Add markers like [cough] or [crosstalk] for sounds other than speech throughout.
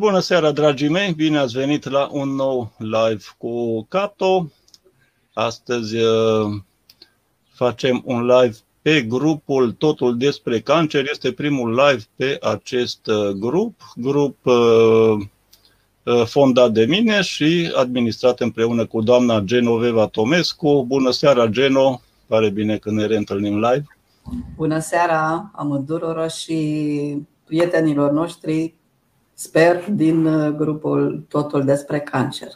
bună seara, dragii mei! Bine ați venit la un nou live cu Cato. Astăzi uh, facem un live pe grupul Totul despre cancer. Este primul live pe acest uh, grup, grup uh, fondat de mine și administrat împreună cu doamna Genoveva Tomescu. Bună seara, Geno! Pare bine că ne reîntâlnim live. Bună seara amândurora și prietenilor noștri sper, din uh, grupul Totul despre cancer.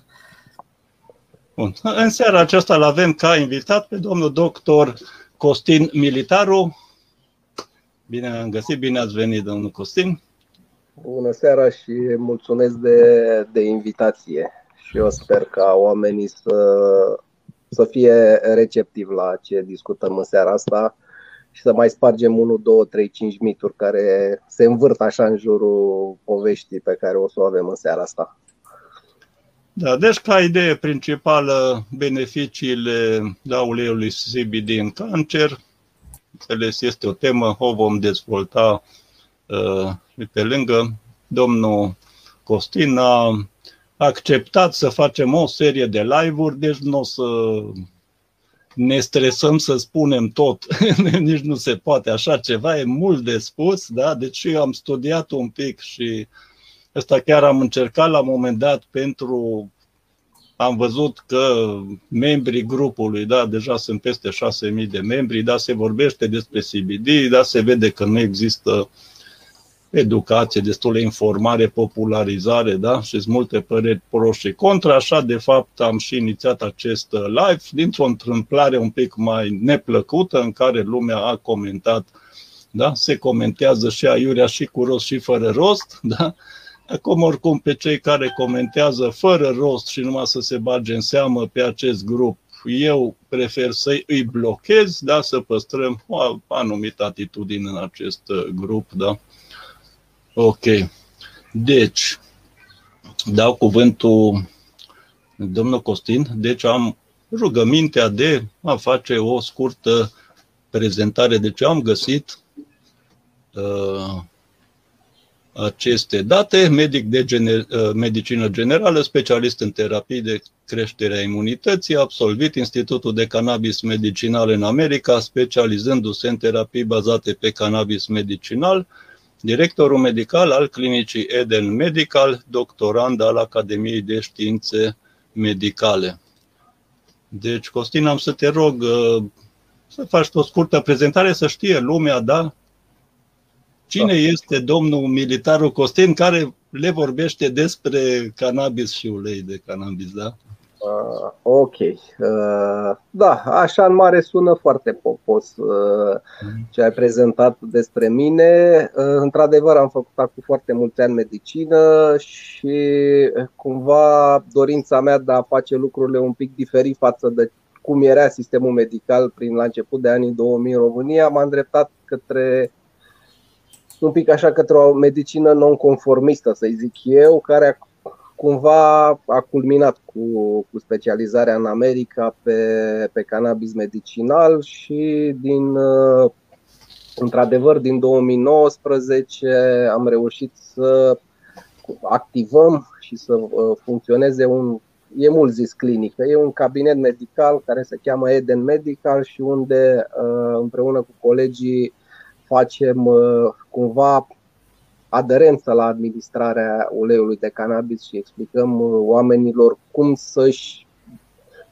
Bun. În seara aceasta îl avem ca invitat pe domnul doctor Costin Militaru. Bine am găsit, bine ați venit, domnul Costin. Bună seara și mulțumesc de, de invitație. Și eu sper ca oamenii să, să fie receptivi la ce discutăm în seara asta și să mai spargem 1, 2, 3, 5 mituri care se învârt așa în jurul poveștii pe care o să o avem în seara asta. Da, deci ca idee principală beneficiile da, uleiului CBD în cancer. Înțeles, este o temă, o vom dezvolta uh, pe lângă. Domnul Costin a acceptat să facem o serie de live-uri, deci nu o să ne stresăm să spunem tot, [laughs] nici nu se poate așa ceva, e mult de spus, da? deci eu am studiat un pic și ăsta chiar am încercat la un moment dat pentru am văzut că membrii grupului, da, deja sunt peste 6.000 de membri, da, se vorbește despre CBD, da, se vede că nu există uh, educație, destulă informare, popularizare, da? Și sunt multe păreri pro și contra. Așa, de fapt, am și inițiat acest live dintr-o întâmplare un pic mai neplăcută în care lumea a comentat, da? Se comentează și aiurea și cu rost și fără rost, [laughs] da? Acum, oricum, pe cei care comentează fără rost și numai să se bage în seamă pe acest grup, eu prefer să îi blochez, da, să păstrăm o anumită atitudine în acest grup, da. Ok. Deci, dau cuvântul domnul Costin. Deci am rugămintea de a face o scurtă prezentare. Deci am găsit uh, aceste date, medic de gener- uh, medicină generală, specialist în terapii de creștere a imunității, absolvit Institutul de Cannabis Medicinal în America, specializându-se în terapii bazate pe cannabis medicinal, directorul medical al clinicii Eden Medical, doctorand al Academiei de Științe Medicale. Deci, Costin, am să te rog uh, să faci o scurtă prezentare, să știe lumea, da? Cine da. este domnul militarul Costin care le vorbește despre cannabis și ulei de cannabis, da? Uh, ok. Uh, da, așa în mare sună foarte popos uh, ce ai prezentat despre mine. Uh, într-adevăr, am făcut acum foarte mulți ani medicină și cumva dorința mea de a face lucrurile un pic diferit față de cum era sistemul medical prin la început de anii 2000 în România, m-a îndreptat către un pic așa către o medicină non-conformistă, să zic eu, care cumva a culminat cu, cu specializarea în America pe, pe cannabis medicinal și din uh, într-adevăr din 2019 am reușit să activăm și să uh, funcționeze un e mult zis clinică, e un cabinet medical care se cheamă Eden Medical și unde uh, împreună cu colegii facem cumva aderență la administrarea uleiului de cannabis și explicăm uh, oamenilor cum să-și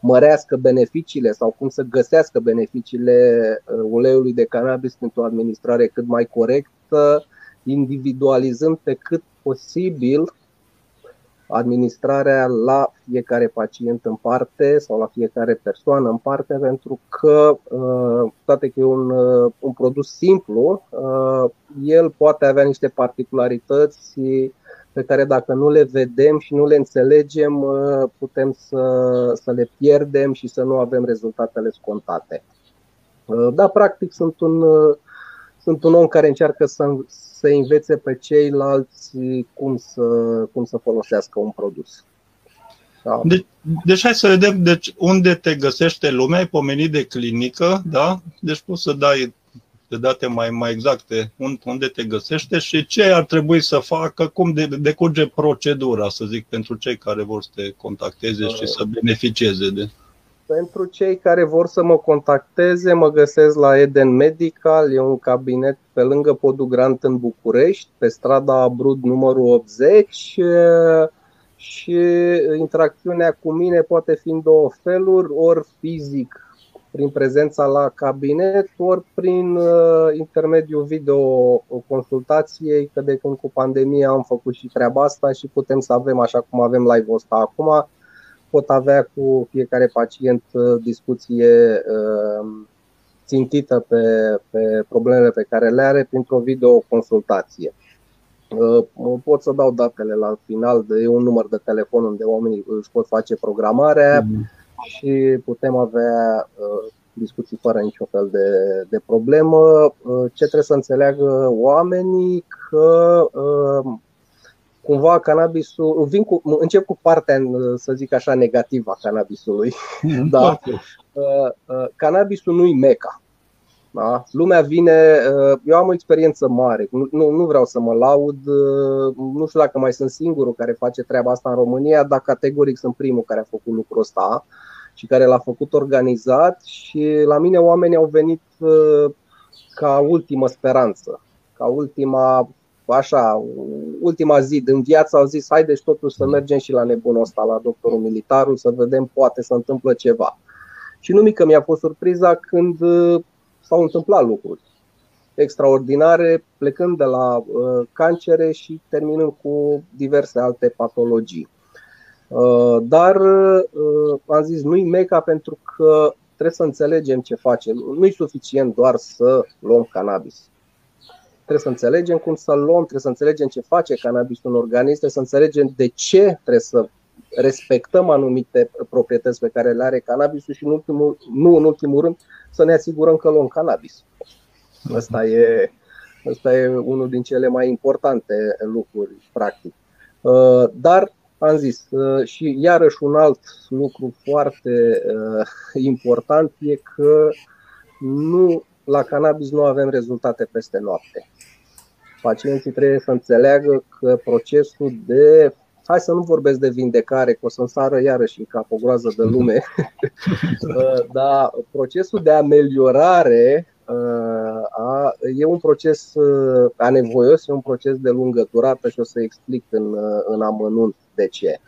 mărească beneficiile sau cum să găsească beneficiile uh, uleiului de cannabis pentru o administrare cât mai corectă, individualizând pe cât posibil administrarea la fiecare pacient în parte sau la fiecare persoană în parte, pentru că, uh, toate că e un, uh, un produs simplu, uh, el poate avea niște particularități pe care dacă nu le vedem și nu le înțelegem, putem să, să le pierdem și să nu avem rezultatele scontate. Da, practic sunt un, sunt un om care încearcă să, să învețe pe ceilalți cum să, cum să folosească un produs. Da. Deci, deci hai să vedem deci, unde te găsește lumea, ai pomenit de clinică, da? Deci poți să dai de date mai, mai exacte unde te găsește și ce ar trebui să facă, cum de, decurge procedura, să zic, pentru cei care vor să te contacteze și să beneficieze de. Pentru cei care vor să mă contacteze, mă găsesc la Eden Medical, e un cabinet pe lângă Podul Grant în București, pe strada Brud numărul 80 și interacțiunea cu mine poate fi în două feluri, ori fizic prin prezența la cabinet, ori prin uh, intermediul video consultației, că de când cu pandemia am făcut și treaba asta și putem să avem, așa cum avem live-ul ăsta acum, pot avea cu fiecare pacient uh, discuție uh, țintită pe, pe problemele pe care le are printr-o videoconsultație. Pot să dau datele la final, de un număr de telefon unde oamenii își pot face programarea. Mm-hmm și putem avea uh, discuții fără niciun fel de, de problemă. Uh, ce trebuie să înțeleagă oamenii că uh, cumva cannabisul, vin cu, încep cu partea, să zic așa, negativă a cannabisului. Mm, da. Cannabisul nu-i meca. Da? Lumea vine, eu am o experiență mare, nu, nu vreau să mă laud, nu știu dacă mai sunt singurul care face treaba asta în România, dar categoric sunt primul care a făcut lucrul ăsta și care l-a făcut organizat și la mine oamenii au venit uh, ca ultimă speranță, ca ultima, așa, ultima zi în viață au zis haideți totuși să mergem și la nebunul ăsta, la doctorul militarul, să vedem poate să întâmplă ceva. Și nu mică mi-a fost surpriza când uh, s-au întâmplat lucruri extraordinare, plecând de la uh, cancere și terminând cu diverse alte patologii. Uh, dar uh, am zis nu-i meca pentru că trebuie să înțelegem ce facem. Nu-i suficient doar să luăm cannabis. Trebuie să înțelegem cum să luăm, trebuie să înțelegem ce face cannabisul în organism, trebuie să înțelegem de ce trebuie să respectăm anumite proprietăți pe care le are cannabisul și, în ultimul, nu în ultimul rând, să ne asigurăm că luăm cannabis. Asta e, asta e unul din cele mai importante lucruri, practic. Uh, dar am zis. Uh, și iarăși un alt lucru foarte uh, important e că nu, la cannabis nu avem rezultate peste noapte. Pacienții trebuie să înțeleagă că procesul de hai să nu vorbesc de vindecare, că o să-mi sară iarăși în cap o groază de lume, [laughs] [laughs] uh, dar procesul de ameliorare a, e un proces anevoios, e un proces de lungă durată și o să explic în, în amănunt de ce.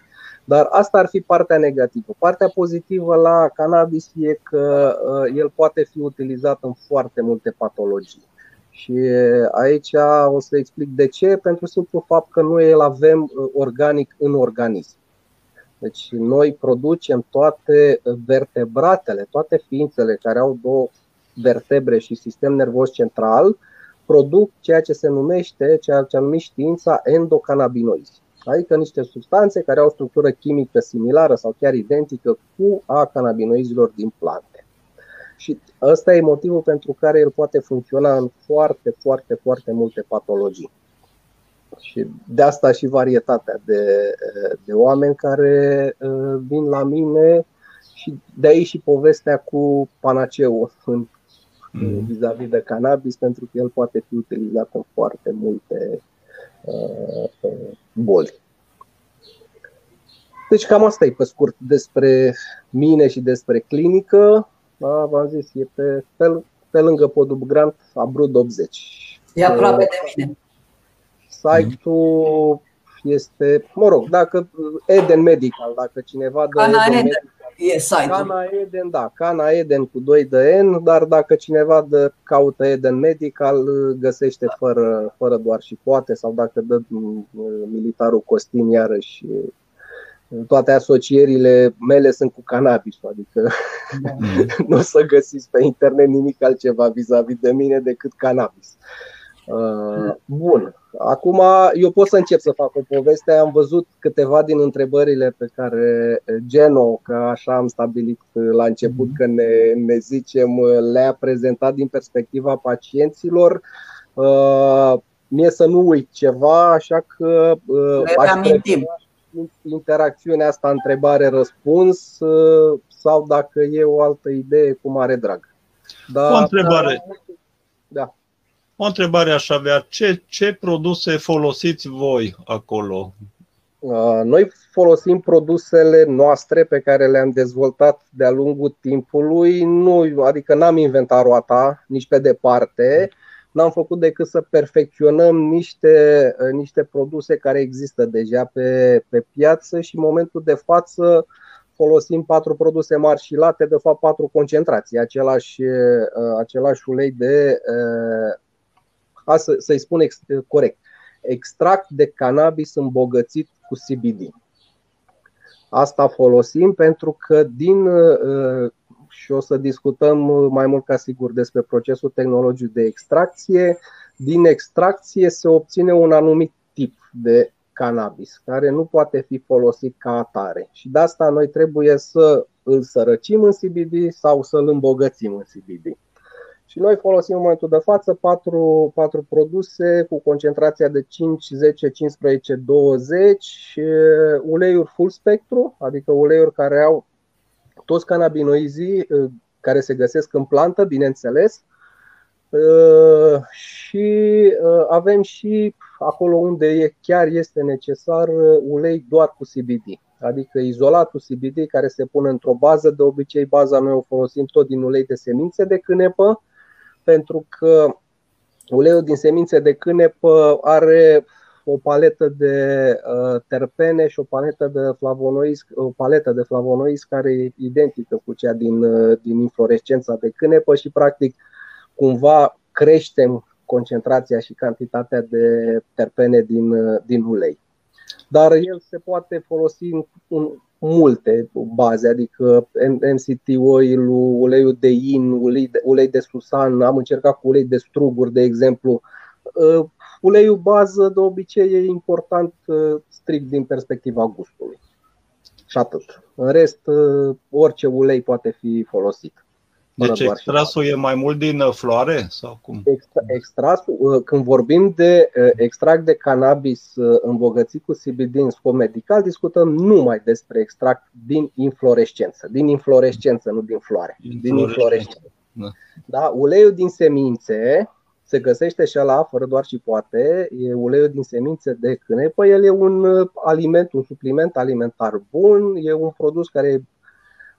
Dar asta ar fi partea negativă. Partea pozitivă la cannabis e că uh, el poate fi utilizat în foarte multe patologii. Și aici o să explic de ce, pentru simplu fapt că noi îl avem uh, organic în organism. Deci noi producem toate vertebratele, toate ființele care au două vertebre și sistem nervos central, produc ceea ce se numește, ceea ce a numit știința endocannabinoizi adică niște substanțe care au o structură chimică similară sau chiar identică cu a cannabinoizilor din plante. Și ăsta e motivul pentru care el poate funcționa în foarte, foarte, foarte multe patologii. Și de asta și varietatea de, de oameni care uh, vin la mine și de aici și povestea cu panaceul în, mm. vis-a-vis de cannabis, pentru că el poate fi utilizat în foarte multe uh, boli. Deci cam asta e pe scurt despre mine și despre clinică. Da, v-am zis, e pe, pe, pe lângă podul Grant, Abrud 80. E aproape de mine. Site-ul este, mă rog, dacă Eden Medical, dacă cineva dă Cana Eden, Medical, e site Cana Eden, da, Cana Eden cu 2 de N, dar dacă cineva dă, caută Eden Medical, găsește fără, fără doar și poate, sau dacă dă mm, militarul Costin iarăși toate asocierile mele sunt cu cannabis, adică da. [laughs] nu o să găsiți pe internet nimic altceva vis-a-vis de mine decât cannabis. Uh, bun, acum eu pot să încep să fac o poveste. Am văzut câteva din întrebările pe care Geno, că așa am stabilit la început mhm. că ne, ne zicem, le-a prezentat din perspectiva pacienților. Uh, mie să nu uit ceva, așa că uh, le aș prefera, interacțiunea asta întrebare-răspuns uh, sau dacă e o altă idee cu mare drag. Da, o întrebare. Da. O întrebare aș avea. Ce, ce produse folosiți voi acolo? Uh, noi folosim produsele noastre pe care le-am dezvoltat de-a lungul timpului, nu, adică n-am inventat roata nici pe departe, n-am făcut decât să perfecționăm niște, uh, niște produse care există deja pe, pe piață și în momentul de față folosim patru produse mari și late, de fapt patru concentrații, același, uh, același ulei de, a, să, să-i spun ex, corect, extract de cannabis îmbogățit cu CBD. Asta folosim pentru că din uh, și o să discutăm mai mult ca sigur despre procesul tehnologic de extracție. Din extracție se obține un anumit tip de cannabis care nu poate fi folosit ca atare. Și de asta noi trebuie să îl sărăcim în CBD sau să îl îmbogățim în CBD. Și noi folosim în momentul de față patru, patru produse cu concentrația de 5, 10, 15, 20 uleiuri full spectru, adică uleiuri care au toți cannabinoizii uh, care se găsesc în plantă, bineînțeles, uh, și uh, avem și acolo unde chiar este necesar ulei doar cu CBD, adică izolatul CBD care se pune într-o bază, de obicei baza noi o folosim tot din ulei de semințe de cânepă, pentru că uleiul din semințe de cânepă are o paletă de uh, terpene și o paletă de flavonoizi, o paletă de flavonoizi care e identică cu cea din, uh, din inflorescența de cânepă și practic cumva creștem concentrația și cantitatea de terpene din, uh, din ulei. Dar el se poate folosi în, multe baze, adică MCT oil uleiul de in, ulei de, ulei de susan, am încercat cu ulei de struguri, de exemplu. Uh, uleiul bază de obicei e important uh, strict din perspectiva gustului. Și atât. În rest, uh, orice ulei poate fi folosit. Deci extrasul e mai mult din uh, floare? sau cum? Extra, extrasul, uh, când vorbim de uh, extract de cannabis îmbogățit cu CBD în scop medical, discutăm numai despre extract din inflorescență. Din inflorescență, nu din floare. Din inflorescență. Da. da. Uleiul din semințe se găsește și la fără doar și poate, e uleiul din semințe de cânepă, el e un aliment, un supliment alimentar bun, e un produs care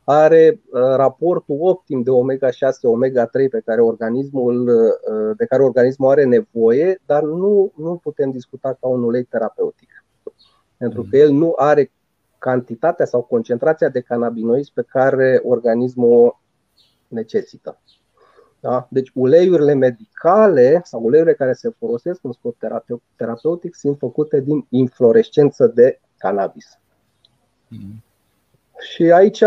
are uh, raportul optim de omega-6, omega-3 pe care organismul, uh, de care organismul are nevoie, dar nu, nu putem discuta ca un ulei terapeutic. Pentru că el nu are cantitatea sau concentrația de cannabinoizi pe care organismul o necesită. Da? Deci uleiurile medicale sau uleiurile care se folosesc în scop terapeutic sunt făcute din inflorescență de cannabis. Mm. Și aici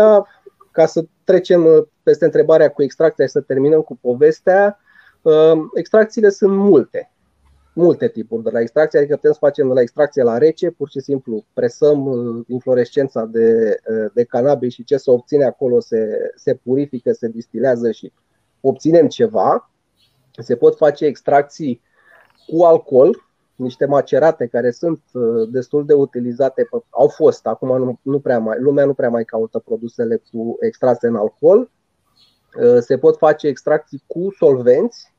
ca să trecem uh, peste întrebarea cu extracția și să terminăm cu povestea, uh, extracțiile sunt multe. Multe tipuri de la extracție, adică putem să facem de la extracție la rece, pur și simplu presăm uh, inflorescența de, de cannabis și ce se obține acolo se, se purifică, se distilează și obținem ceva. Se pot face extracții cu alcool, niște macerate care sunt uh, destul de utilizate, au fost, acum nu, nu prea mai, lumea nu prea mai caută produsele cu extrase în alcool. Uh, se pot face extracții cu solvenți,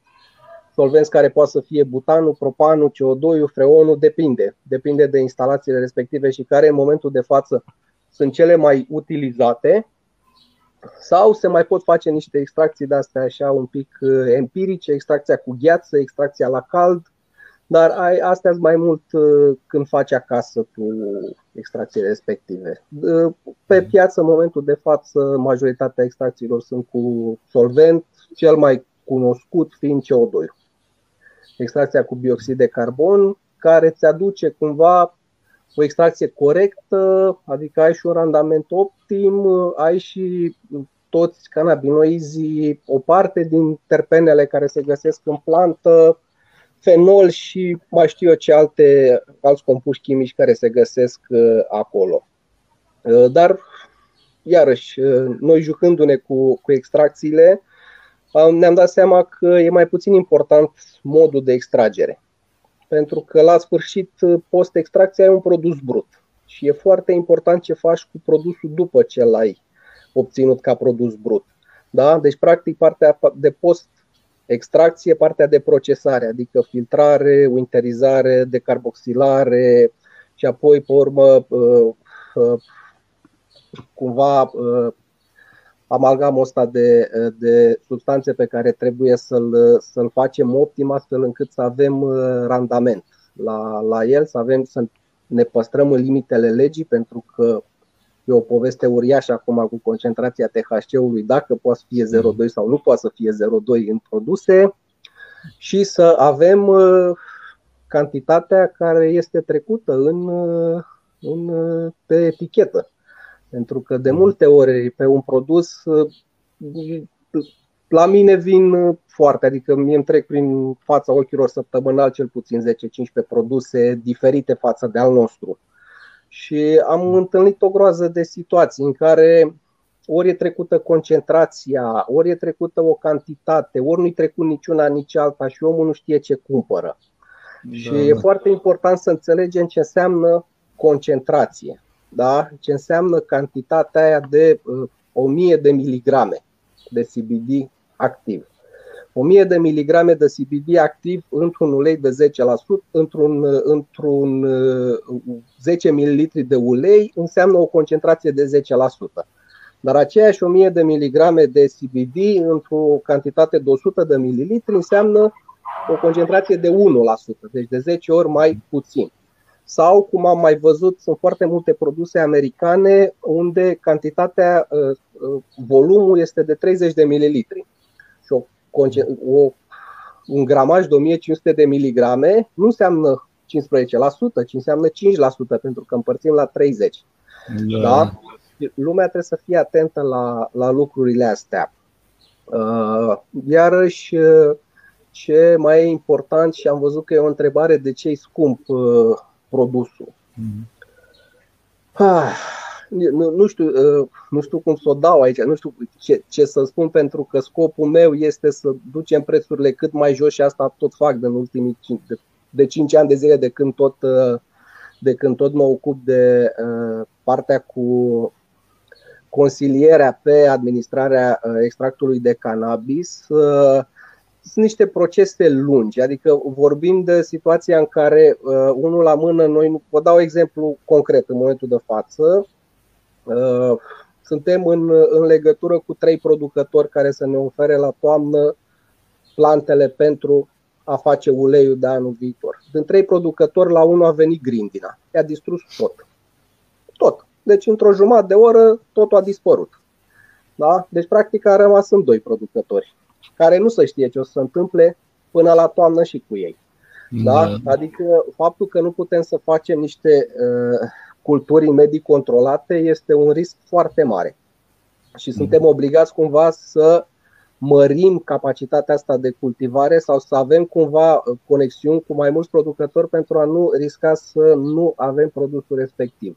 solvenți care poate să fie butanul, propanul, CO2, freonul, depinde. Depinde de instalațiile respective și care în momentul de față sunt cele mai utilizate. Sau se mai pot face niște extracții de astea așa un pic uh, empirice, extracția cu gheață, extracția la cald, dar ai, astea mai mult uh, când faci acasă cu extracțiile respective. Uh, pe mhm. piață, în momentul de față, majoritatea extracțiilor sunt cu solvent, cel mai cunoscut fiind CO2. Extracția cu bioxid de carbon, care îți aduce cumva o extracție corectă, adică ai și un randament optim, ai și toți cannabinoizii, o parte din terpenele care se găsesc în plantă, fenol și mai știu eu ce alte, alți compuși chimici care se găsesc uh, acolo. Uh, dar, iarăși, uh, noi jucându-ne cu, cu extracțiile, ne-am dat seama că e mai puțin important modul de extragere. Pentru că la sfârșit, post-extracție ai un produs brut. Și e foarte important ce faci cu produsul după ce l-ai obținut ca produs brut. Da? Deci, practic, partea de post extracție, partea de procesare, adică filtrare, winterizare, decarboxilare și apoi, pe urmă, cumva amalgamul ăsta de, de substanțe pe care trebuie să-l, să-l facem optim astfel încât să avem randament la, la el, să avem să ne păstrăm în limitele legii pentru că e o poveste uriașă acum cu concentrația THC-ului, dacă poate să fie 0,2 mm. sau nu poate să fie 0,2 în produse și să avem uh, cantitatea care este trecută în, uh, în, uh, pe etichetă. Pentru că de mm. multe ori pe un produs la mine vin foarte, adică mie îmi trec prin fața ochilor săptămânal cel puțin 10-15 produse diferite față de al nostru. Și am întâlnit o groază de situații în care ori e trecută concentrația, ori e trecută o cantitate, ori nu-i trecut niciuna, nici alta și omul nu știe ce cumpără. Da. Și e foarte important să înțelegem ce înseamnă concentrație, da? ce înseamnă cantitatea aia de uh, 1000 de miligrame de CBD activ. 1000 de miligrame de CBD activ într-un ulei de 10%, într-un, într-un 10 ml de ulei înseamnă o concentrație de 10%. Dar aceeași 1000 de miligrame de CBD într-o cantitate de 100 de ml înseamnă o concentrație de 1%, deci de 10 ori mai puțin. Sau, cum am mai văzut, sunt foarte multe produse americane unde cantitatea, uh, uh, volumul este de 30 de mililitri o, un gramaj de 1500 de miligrame nu înseamnă 15%, ci înseamnă 5% pentru că împărțim la 30. Da. da? Lumea trebuie să fie atentă la, la lucrurile astea. Uh, iarăși, ce mai e important și am văzut că e o întrebare de ce e scump uh, produsul. Mm-hmm. Ah, nu, nu, știu, uh, nu știu cum să o dau aici, nu știu ce, ce să spun, pentru că scopul meu este să ducem prețurile cât mai jos și asta tot fac de în ultimii 5, de, de 5 ani de zile de când tot, uh, de când tot mă ocup de uh, partea cu consilierea pe administrarea extractului de cannabis sunt niște procese lungi, adică vorbim de situația în care unul la mână, noi nu vă dau exemplu concret în momentul de față, Uh, suntem în, în legătură cu trei producători care să ne ofere la toamnă plantele pentru a face uleiul de anul viitor. Din trei producători, la unul a venit grindina. I-a distrus tot. Tot. Deci, într-o jumătate de oră, totul a dispărut. Da? Deci, practic, a rămas în doi producători, care nu se știe ce o să se întâmple până la toamnă și cu ei. Da? da? Adică, faptul că nu putem să facem niște uh, culturii medii controlate este un risc foarte mare. Și suntem obligați cumva să mărim capacitatea asta de cultivare sau să avem cumva uh, conexiuni cu mai mulți producători pentru a nu risca să nu avem produsul respectiv.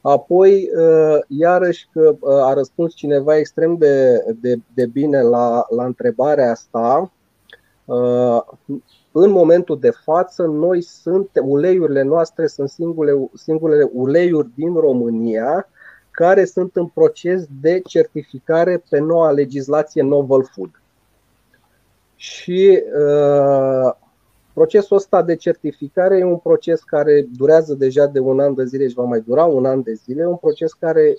Apoi, uh, iarăși că uh, a răspuns cineva extrem de, de, de bine la, la întrebarea asta, în momentul de față, noi suntem, uleiurile noastre sunt singurele, singurele uleiuri din România care sunt în proces de certificare pe noua legislație Novel Food. Și uh, procesul ăsta de certificare e un proces care durează deja de un an de zile și va mai dura un an de zile, un proces care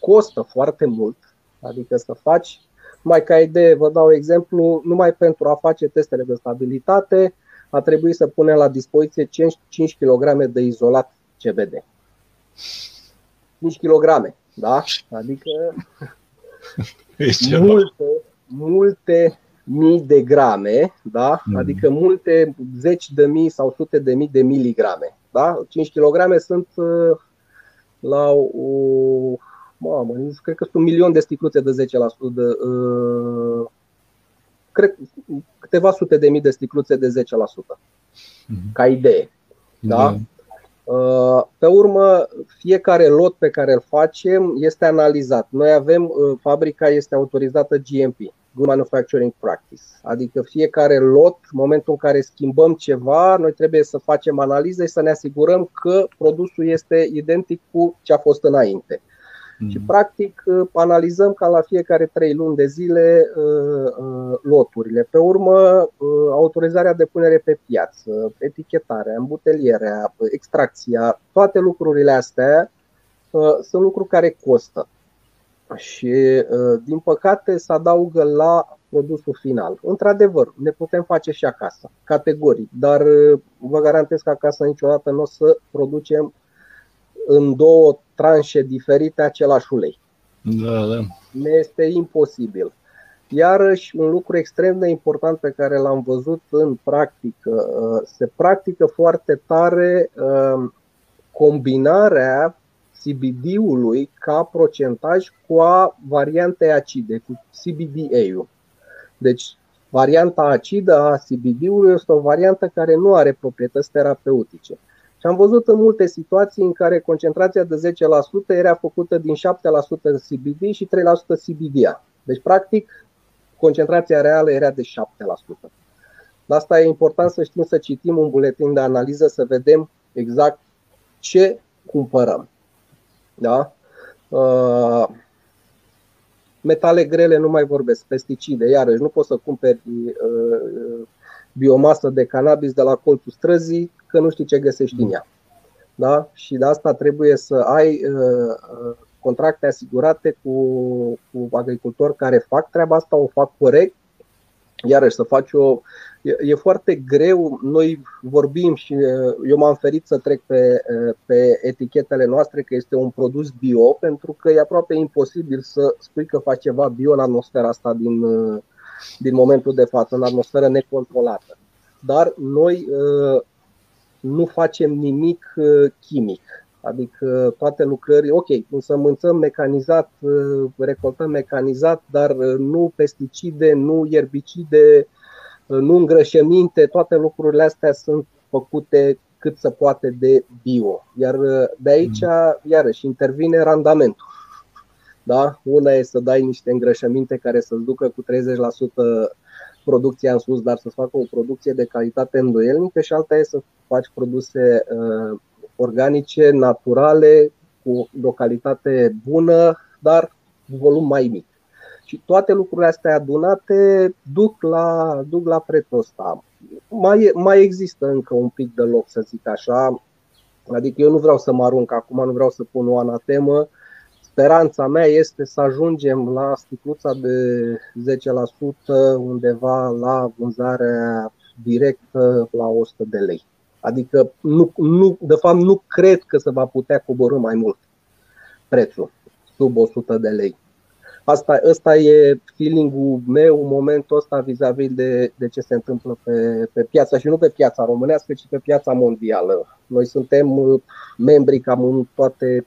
costă foarte mult, adică să faci mai ca idee, vă dau exemplu, numai pentru a face testele de stabilitate a trebuit să punem la dispoziție 5, 5 kg de izolat CBD. 5 kg, da? Adică [laughs] multe, multe mii de grame, da? Mm. Adică multe zeci de mii sau sute de mii de miligrame. Da? 5 kg sunt uh, la o mamă, cred că sunt un milion de sticluțe de 10%, de, uh, cred, câteva sute de mii de sticluțe de 10%, mhm. ca idee. Da? Mhm. Uh, pe urmă, fiecare lot pe care îl facem este analizat. Noi avem, uh, fabrica este autorizată GMP, Good Manufacturing Practice, adică fiecare lot, în momentul în care schimbăm ceva, noi trebuie să facem analize și să ne asigurăm că produsul este identic cu ce a fost înainte. Mm. Și practic analizăm ca la fiecare trei luni de zile loturile. Pe urmă, autorizarea de punere pe piață, etichetarea, îmbutelierea, extracția, toate lucrurile astea sunt lucruri care costă. Și, din păcate, se adaugă la produsul final. Într-adevăr, ne putem face și acasă, categoric, dar vă garantez că acasă niciodată nu o să producem în două tranșe diferite același ulei. Da, da. Ne este imposibil. Iarăși, un lucru extrem de important pe care l-am văzut în practică, se practică foarte tare combinarea CBD-ului ca procentaj cu a variantei acide, cu CBDA-ul. Deci, varianta acidă a CBD-ului este o variantă care nu are proprietăți terapeutice. Și am văzut în multe situații în care concentrația de 10% era făcută din 7% CBD și 3% CBDA. Deci, practic, concentrația reală era de 7%. De asta e important să știm să citim un buletin de analiză, să vedem exact ce cumpărăm. Da? Uh, metale grele nu mai vorbesc, pesticide, iarăși nu poți să cumperi uh, biomasă de cannabis de la colțul străzii că nu știi ce găsești în ea. Da? Și de asta trebuie să ai uh, contracte asigurate cu, cu agricultori care fac treaba asta, o fac corect, iarăși să faci o, e foarte greu. Noi vorbim și eu m-am ferit să trec pe, pe etichetele noastre că este un produs bio, pentru că e aproape imposibil să spui că faci ceva bio în atmosfera asta din, din momentul de față, în atmosferă necontrolată. Dar noi nu facem nimic chimic. Adică toate lucrări, ok, însămânțăm mecanizat, recoltăm mecanizat, dar nu pesticide, nu ierbicide, nu îngrășăminte, toate lucrurile astea sunt făcute cât se poate de bio. Iar uh, de aici, mm. iarăși, intervine randamentul. Da? Una e să dai niște îngrășăminte care să-ți ducă cu 30% producția în sus, dar să facă o producție de calitate îndoielnică și alta e să faci produse uh, organice, naturale, cu o calitate bună, dar volum mai mic. Și toate lucrurile astea adunate duc la, duc la prețul ăsta. Mai, mai există încă un pic de loc, să zic așa. Adică eu nu vreau să mă arunc acum, nu vreau să pun o anatemă. Speranța mea este să ajungem la sticluța de 10% undeva la vânzarea directă la 100 de lei. Adică, nu, nu, de fapt, nu cred că se va putea coborâ mai mult prețul, sub 100 de lei. Asta, asta e feeling-ul meu în momentul ăsta vis-a-vis de, de ce se întâmplă pe, pe piața și nu pe piața românească, ci pe piața mondială. Noi suntem uh, membri cam în toate.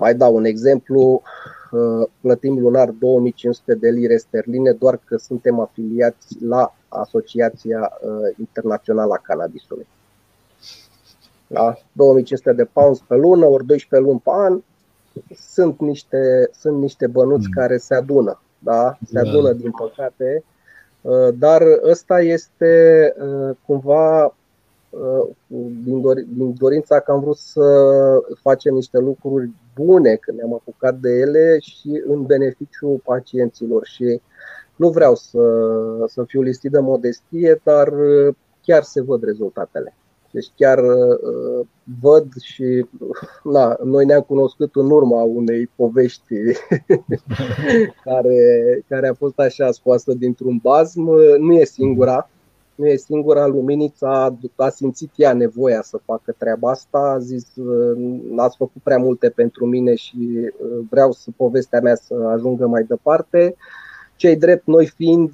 Mai dau un exemplu, uh, plătim lunar 2500 de lire sterline doar că suntem afiliați la Asociația uh, Internațională a Cannabisului. Da? 2500 de pounds pe lună, ori 12 luni pe an, sunt niște, sunt niște bănuți mm. care se adună, da? se da. adună din păcate, uh, dar ăsta este uh, cumva uh, din, dor- din dorința că am vrut să facem niște lucruri bune când ne-am apucat de ele și în beneficiu pacienților și nu vreau să, să fiu listit de modestie, dar chiar se văd rezultatele. Deci chiar uh, văd și na, noi ne-am cunoscut în urma unei povești [laughs] care, care a fost așa scoasă dintr-un bazm. Nu e singura, nu e singura. Luminița a simțit ea nevoia să facă treaba asta. A zis, ați făcut prea multe pentru mine și uh, vreau să povestea mea să ajungă mai departe. Cei drept, noi fiind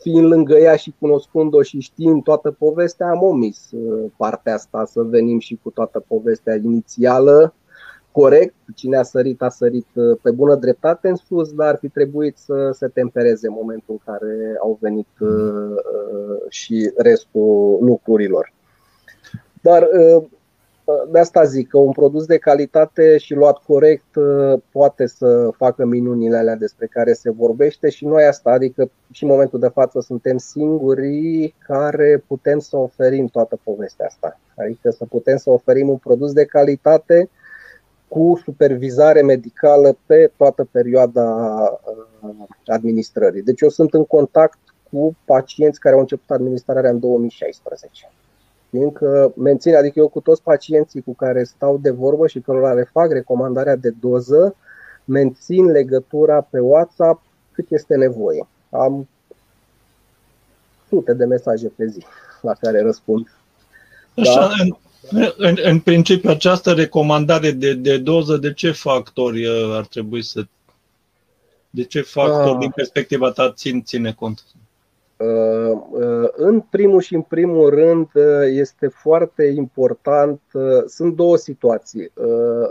fiind lângă ea și cunoscând-o și știind toată povestea, am omis uh, partea asta să venim și cu toată povestea inițială. Corect, cine a sărit, a sărit uh, pe bună dreptate în sus, dar ar fi trebuit să se tempereze în momentul în care au venit uh, și restul lucrurilor. Dar de asta zic că un produs de calitate și luat corect uh, poate să facă minunile alea despre care se vorbește și noi asta, adică și în momentul de față suntem singurii care putem să oferim toată povestea asta. Adică să putem să oferim un produs de calitate cu supervizare medicală pe toată perioada administrării. Deci eu sunt în contact cu pacienți care au început administrarea în 2016. Fiindcă mențin, adică eu cu toți pacienții cu care stau de vorbă și cărora le fac recomandarea de doză, mențin legătura pe WhatsApp cât este nevoie. Am sute de mesaje pe zi la care răspund. Așa, da? În, în, în principiu, această recomandare de, de doză, de ce factori uh, ar trebui să. De ce factori, ah. din perspectiva ta, țin, ține cont? Uh, uh, în primul și în primul rând este foarte important, sunt două situații.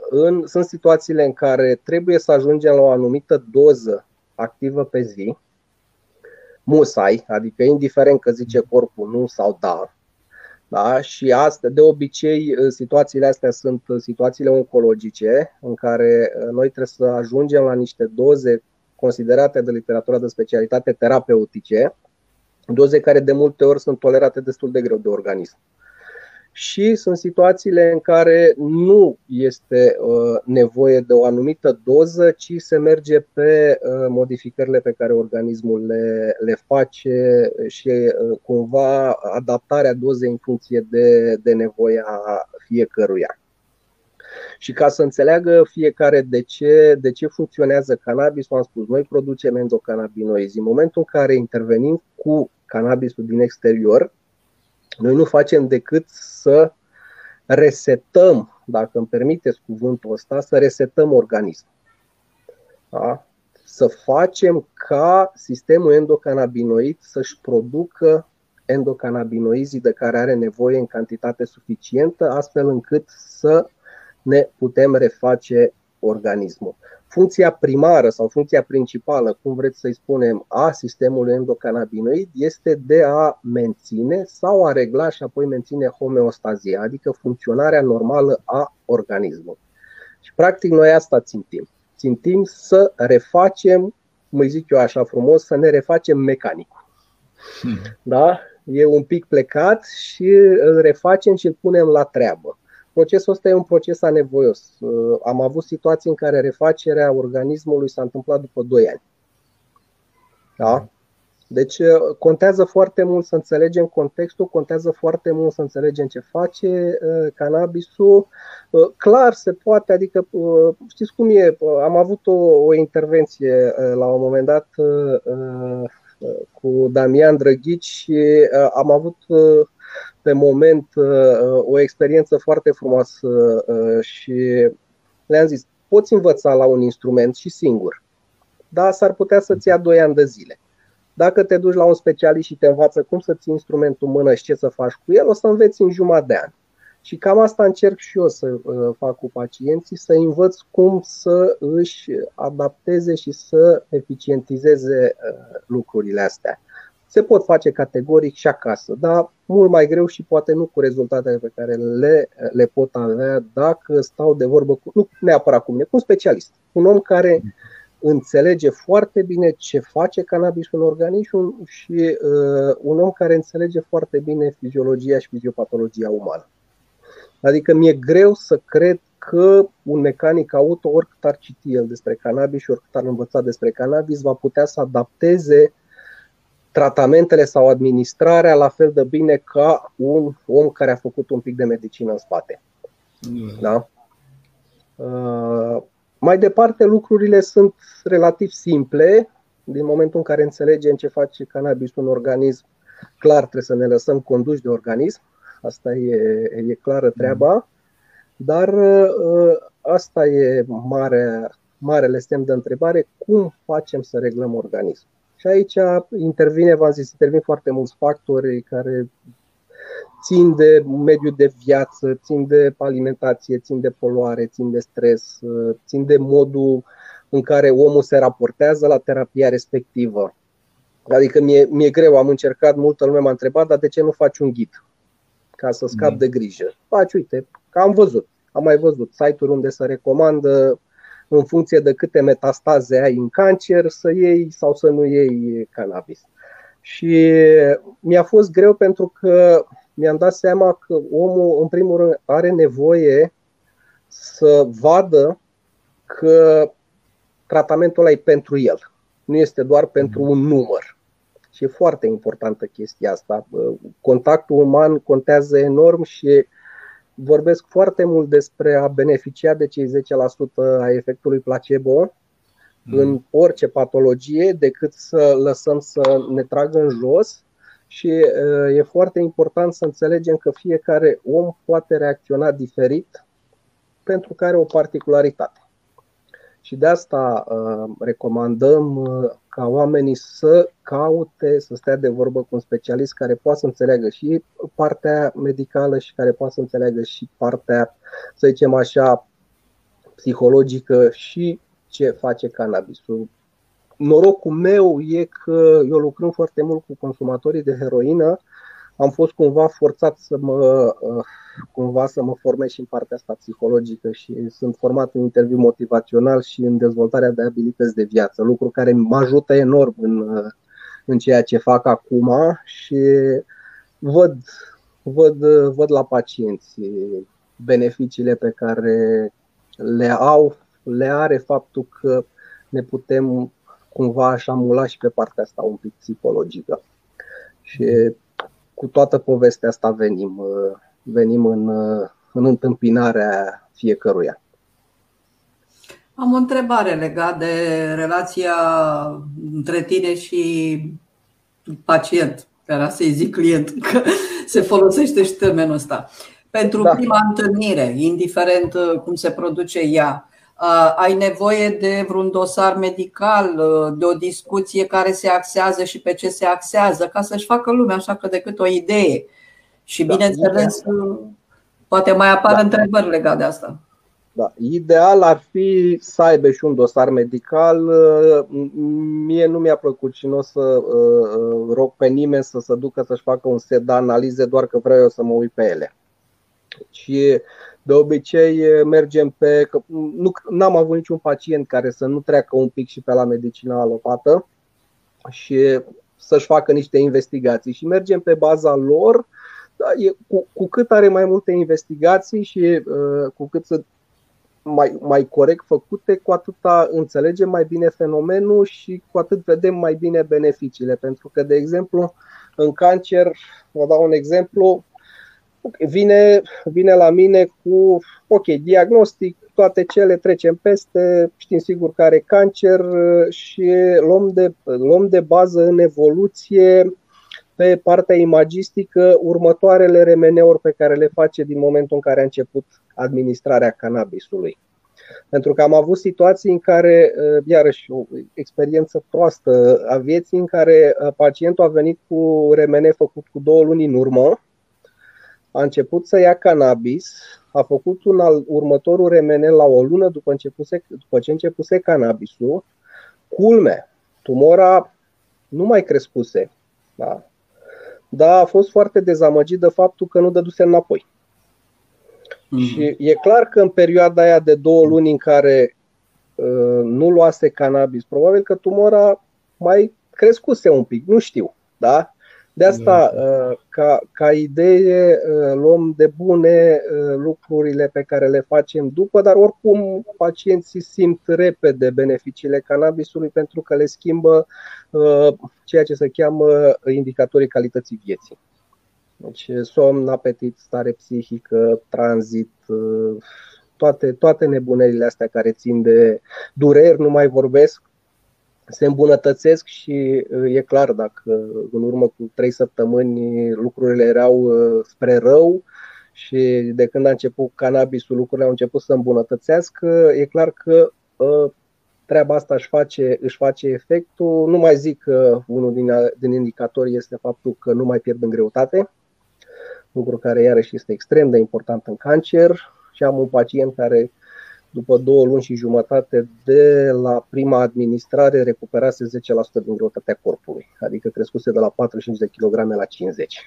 În, sunt situațiile în care trebuie să ajungem la o anumită doză activă pe zi, musai, adică indiferent că zice corpul nu sau da. Da? Și asta, de obicei, situațiile astea sunt situațiile oncologice în care noi trebuie să ajungem la niște doze considerate de literatura de specialitate terapeutice, doze care de multe ori sunt tolerate destul de greu de organism și sunt situațiile în care nu este uh, nevoie de o anumită doză, ci se merge pe uh, modificările pe care organismul le, le face și uh, cumva adaptarea dozei în funcție de, de nevoia fiecăruia. Și ca să înțeleagă fiecare de ce, de ce funcționează cannabis, am spus, noi producem endocannabinoizi. În momentul în care intervenim cu cannabisul din exterior, noi nu facem decât să resetăm, dacă îmi permiteți cuvântul ăsta, să resetăm organismul. Da? Să facem ca sistemul endocannabinoid să-și producă endocannabinoizii de care are nevoie în cantitate suficientă, astfel încât să ne putem reface organismul. Funcția primară sau funcția principală, cum vreți să-i spunem, a sistemului endocannabinoid este de a menține sau a regla și apoi menține homeostazia, adică funcționarea normală a organismului. Și practic noi asta țintim. Țintim să refacem, cum îi zic eu așa frumos, să ne refacem mecanicul. Hmm. Da? E un pic plecat și îl refacem și îl punem la treabă. Procesul ăsta e un proces anevoios. Uh, am avut situații în care refacerea organismului s-a întâmplat după 2 ani. Da? Deci uh, contează foarte mult să înțelegem contextul, contează foarte mult să înțelegem ce face uh, cannabisul. Clar se poate, adică știți cum e, am avut o, o intervenție la un moment dat cu Damian Drăghici și am avut pe moment uh, o experiență foarte frumoasă uh, și le-am zis, poți învăța la un instrument și singur, dar s-ar putea să-ți ia 2 ani de zile. Dacă te duci la un specialist și te învață cum să ții instrumentul în mână și ce să faci cu el, o să înveți în jumătate de an. Și cam asta încerc și eu să uh, fac cu pacienții, să învăț cum să își adapteze și să eficientizeze lucrurile astea se pot face categoric și acasă, dar mult mai greu și poate nu cu rezultatele pe care le, le pot avea dacă stau de vorbă cu, nu neapărat cu mine, cu un specialist, un om care înțelege foarte bine ce face cannabisul în organism și uh, un om care înțelege foarte bine fiziologia și fiziopatologia umană. Adică mi-e greu să cred că un mecanic auto, oricât ar citi el despre cannabis și oricât ar învăța despre cannabis, va putea să adapteze uh, tratamentele sau administrarea la fel de bine ca un om care a făcut un pic de medicină în spate. Mm. Da? Uh, mai departe, lucrurile sunt relativ simple. Din momentul în care înțelegem ce face cannabisul în organism, clar trebuie să ne lăsăm conduși de organism. Asta e, e clară treaba. Dar uh, asta e mare, marele semn de întrebare, cum facem să reglăm organismul. Și aici intervine, v-am zis, intervin foarte mulți factori care țin de mediul de viață, țin de alimentație, țin de poluare, țin de stres, țin de modul în care omul se raportează la terapia respectivă. Adică mi-e, mi-e greu, am încercat, multă lume m-a întrebat, dar de ce nu faci un ghid ca să scap mm. de grijă? Faci, uite, că am văzut, am mai văzut site-uri unde se recomandă în funcție de câte metastaze ai în cancer, să iei sau să nu iei cannabis. Și mi-a fost greu pentru că mi-am dat seama că omul, în primul rând, are nevoie să vadă că tratamentul ăla e pentru el, nu este doar pentru un număr. Și e foarte importantă chestia asta. Contactul uman contează enorm și vorbesc foarte mult despre a beneficia de cei 10% a efectului placebo mm. în orice patologie decât să lăsăm să ne tragă în jos și e foarte important să înțelegem că fiecare om poate reacționa diferit pentru că are o particularitate. Și de asta recomandăm ca oamenii să caute, să stea de vorbă cu un specialist care poate să înțeleagă și partea medicală și care poate să înțeleagă și partea, să zicem așa, psihologică și ce face cannabisul. Norocul meu e că eu lucrând foarte mult cu consumatorii de heroină, am fost cumva forțat să mă, uh, cumva să mă formez și în partea asta psihologică și sunt format în interviu motivațional și în dezvoltarea de abilități de viață, lucru care mă ajută enorm în, uh, în ceea ce fac acum și văd, văd, văd la pacienți beneficiile pe care le au, le are faptul că ne putem cumva așa mula și pe partea asta un pic psihologică. Și cu toată povestea asta venim, uh, venim în, uh, în întâmpinarea fiecăruia. Am o întrebare legată de relația între tine și pacient, care să-i zic client, [laughs] că se folosește și termenul ăsta. Pentru da. prima întâlnire, indiferent uh, cum se produce ea, Uh, ai nevoie de vreun dosar medical, uh, de o discuție care se axează și pe ce se axează, ca să-și facă lumea așa că decât o idee. Și da, bineînțeles, uh, poate mai apar da. întrebări legate de asta. Da. Ideal ar fi să aibă și un dosar medical. Mie nu mi-a plăcut și nu o să rog pe nimeni să se ducă să-și facă un set de analize doar că vreau eu să mă uit pe ele. Și de obicei mergem pe. Că nu am avut niciun pacient care să nu treacă un pic și pe la medicina alopată și să-și facă niște investigații și mergem pe baza lor. Da, e, cu, cu cât are mai multe investigații și uh, cu cât sunt mai, mai corect făcute, cu atât înțelegem mai bine fenomenul și cu atât vedem mai bine beneficiile. Pentru că, de exemplu, în cancer, vă dau un exemplu, vine, vine la mine cu, ok, diagnostic, toate cele trecem peste, știm sigur că are cancer și luăm de, luăm de bază în evoluție pe partea imagistică următoarele remeneuri pe care le face din momentul în care a început administrarea cannabisului. Pentru că am avut situații în care, iarăși, o experiență proastă a vieții în care pacientul a venit cu remene făcut cu două luni în urmă, a început să ia cannabis, a făcut un al, următorul remene la o lună după, începuse, după ce începuse cannabisul. Culme, tumora nu mai crescuse. Da? Dar a fost foarte dezamăgit de faptul că nu dăduse înapoi. Mm-hmm. Și e clar că în perioada aia de două luni în care uh, nu luase cannabis, probabil că tumora mai crescuse un pic, nu știu. Da? De asta, da. uh, ca, ca idee, uh, luăm de bune uh, lucrurile pe care le facem după, dar oricum pacienții simt repede beneficiile cannabisului pentru că le schimbă ceea ce se cheamă indicatorii calității vieții. Deci somn, apetit, stare psihică, tranzit, toate, toate nebunerile astea care țin de dureri, nu mai vorbesc, se îmbunătățesc și uh, e clar dacă în urmă cu trei săptămâni lucrurile erau uh, spre rău și de când a început cannabisul lucrurile au început să îmbunătățească, e clar că uh, treaba asta își face, își face efectul. Nu mai zic că unul din, din indicatori este faptul că nu mai pierd în greutate, lucru care iarăși este extrem de important în cancer și am un pacient care după două luni și jumătate de la prima administrare, recuperase 10% din greutatea corpului, adică crescuse de la 45 de kg la 50.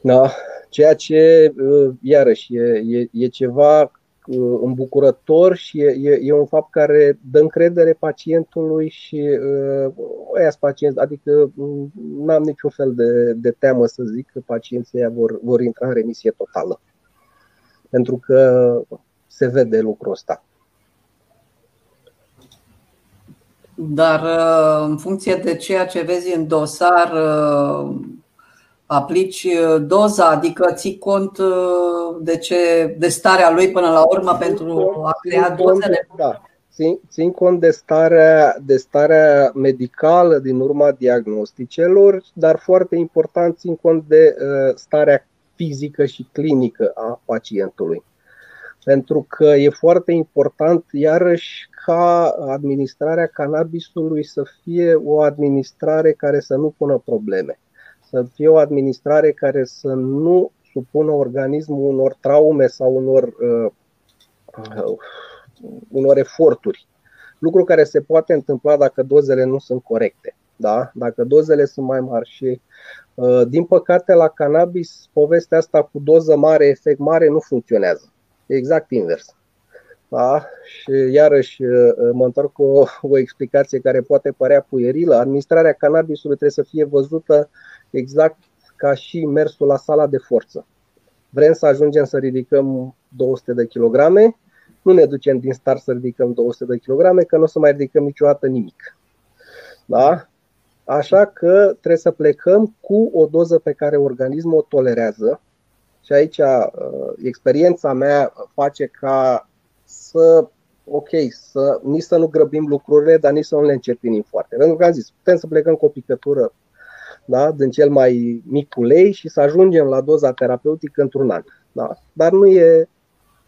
Da, ceea ce, uh, iarăși, e, e, e ceva uh, îmbucurător și e, e, e un fapt care dă încredere pacientului și uh, ăia pacienți, adică mm, nu am niciun fel de, de teamă să zic că pacienții vor, vor intra în remisie totală. Pentru că se vede lucrul ăsta. Dar uh, în funcție de ceea ce vezi în dosar, uh, aplici uh, doza, adică ții cont de, ce, de starea lui până la urmă pentru a crea dozele? Da, țin, țin cont de starea, de starea medicală din urma diagnosticelor, dar foarte important țin cont de uh, starea fizică și clinică a pacientului. Pentru că e foarte important, iarăși, ca administrarea cannabisului să fie o administrare care să nu pună probleme, să fie o administrare care să nu supună organismul unor traume sau unor, uh, uh, unor eforturi. Lucru care se poate întâmpla dacă dozele nu sunt corecte. Da? Dacă dozele sunt mai mari și uh, din păcate la cannabis povestea asta cu doză mare, efect mare nu funcționează. E exact invers. Da? Și iarăși uh, mă întorc cu o, o explicație care poate părea puierilă. Administrarea cannabisului trebuie să fie văzută exact ca și mersul la sala de forță. Vrem să ajungem să ridicăm 200 de kilograme, nu ne ducem din start să ridicăm 200 de kilograme, că nu o să mai ridicăm niciodată nimic. Da? Așa că trebuie să plecăm cu o doză pe care organismul o tolerează. Și aici uh, experiența mea face ca să, ok, să, nici să nu grăbim lucrurile, dar nici să nu le încetinim foarte. Pentru că am zis, putem să plecăm cu o picătură da, din cel mai mic ulei și să ajungem la doza terapeutică într-un an. Da? Dar nu e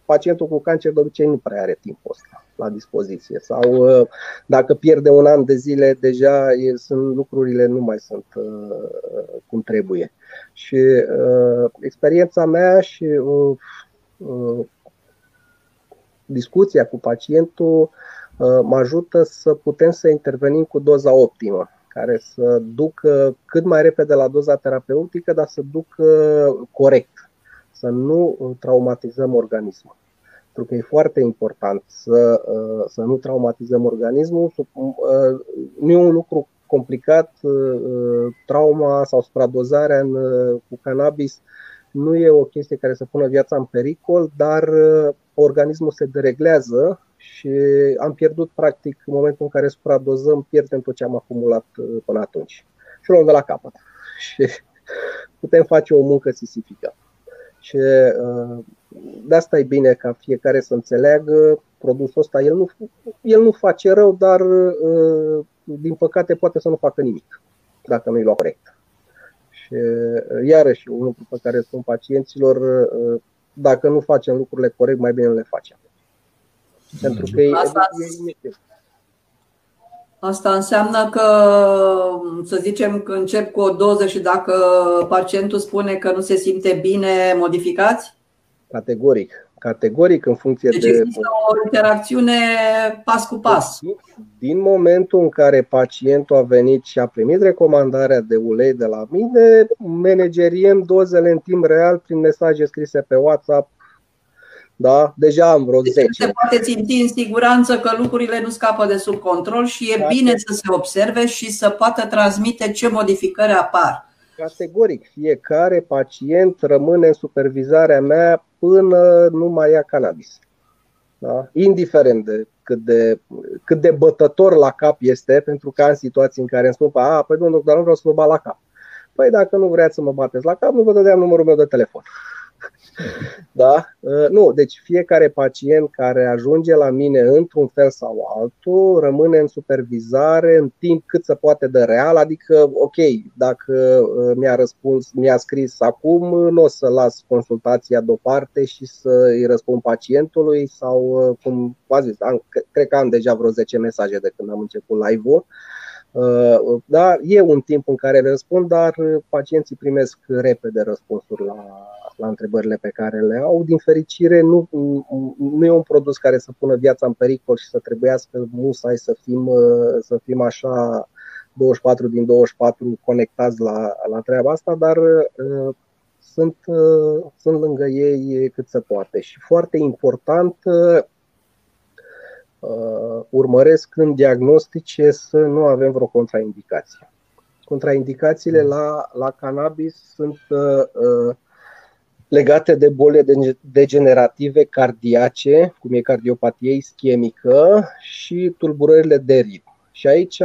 pacientul cu cancer de obicei nu prea are timpul ăsta la dispoziție. Sau uh, dacă pierde un an de zile, deja e, sunt lucrurile nu mai sunt uh, cum trebuie. Și uh, experiența mea și uh, uh, discuția cu pacientul uh, mă ajută să putem să intervenim cu doza optimă, care să ducă cât mai repede la doza terapeutică, dar să ducă corect, să nu traumatizăm organismul. Pentru că e foarte important să, uh, să nu traumatizăm organismul. Uh, nu e un lucru complicat, trauma sau supradozarea în, cu cannabis nu e o chestie care să pună viața în pericol, dar organismul se dereglează și am pierdut practic în momentul în care supradozăm, pierdem tot ce am acumulat uh, până atunci. Și luăm de la capăt. [laughs] Și putem face o muncă sisifică. Și uh, de asta e bine ca fiecare să înțeleagă produsul ăsta. El nu, el nu face rău, dar uh, din păcate poate să nu facă nimic dacă nu-i lua corect. Și iarăși un lucru pe care spun pacienților, dacă nu facem lucrurile corect, mai bine nu le facem. Pentru că asta, e, Asta înseamnă că, să zicem, că încep cu o doză și dacă pacientul spune că nu se simte bine, modificați? Categoric. Categoric în funcție deci de. Există o interacțiune pas cu pas. Din momentul în care pacientul a venit și a primit recomandarea de ulei de la mine, manageriem dozele în timp real prin mesaje scrise pe WhatsApp, da? Deja am vreo deci 10. Se poate simți în siguranță că lucrurile nu scapă de sub control și e bine să se observe și să poată transmite ce modificări apar. Categoric, fiecare pacient rămâne în supervizarea mea până nu mai ia cannabis. Da? Indiferent de cât, de cât de bătător la cap este, pentru că am situații în care îmi spun, a, păi domnul dar nu vreau să vă bat la cap. Păi dacă nu vreți să mă bateți la cap, nu vă dădeam numărul meu de telefon. Da? Uh, nu, deci fiecare pacient care ajunge la mine într-un fel sau altul rămâne în supervizare în timp cât se poate de real, adică, ok, dacă uh, mi-a răspuns, mi-a scris acum, nu o să las consultația deoparte și să îi răspund pacientului sau, uh, cum v zis, am, cred că am deja vreo 10 mesaje de când am început live-ul. Da, e un timp în care le răspund, dar pacienții primesc repede răspunsuri la, la întrebările pe care le au. Din fericire, nu, nu e un produs care să pună viața în pericol și să trebuiască musai să fim, să fim așa 24 din 24 conectați la, la treaba asta, dar uh, sunt, uh, sunt lângă ei cât se poate. Și foarte important, uh, urmăresc în diagnostice să nu avem vreo contraindicație. Contraindicațiile la, la cannabis sunt uh, legate de boli degenerative cardiace, cum e cardiopatie ischemică și tulburările de ritm. Și aici,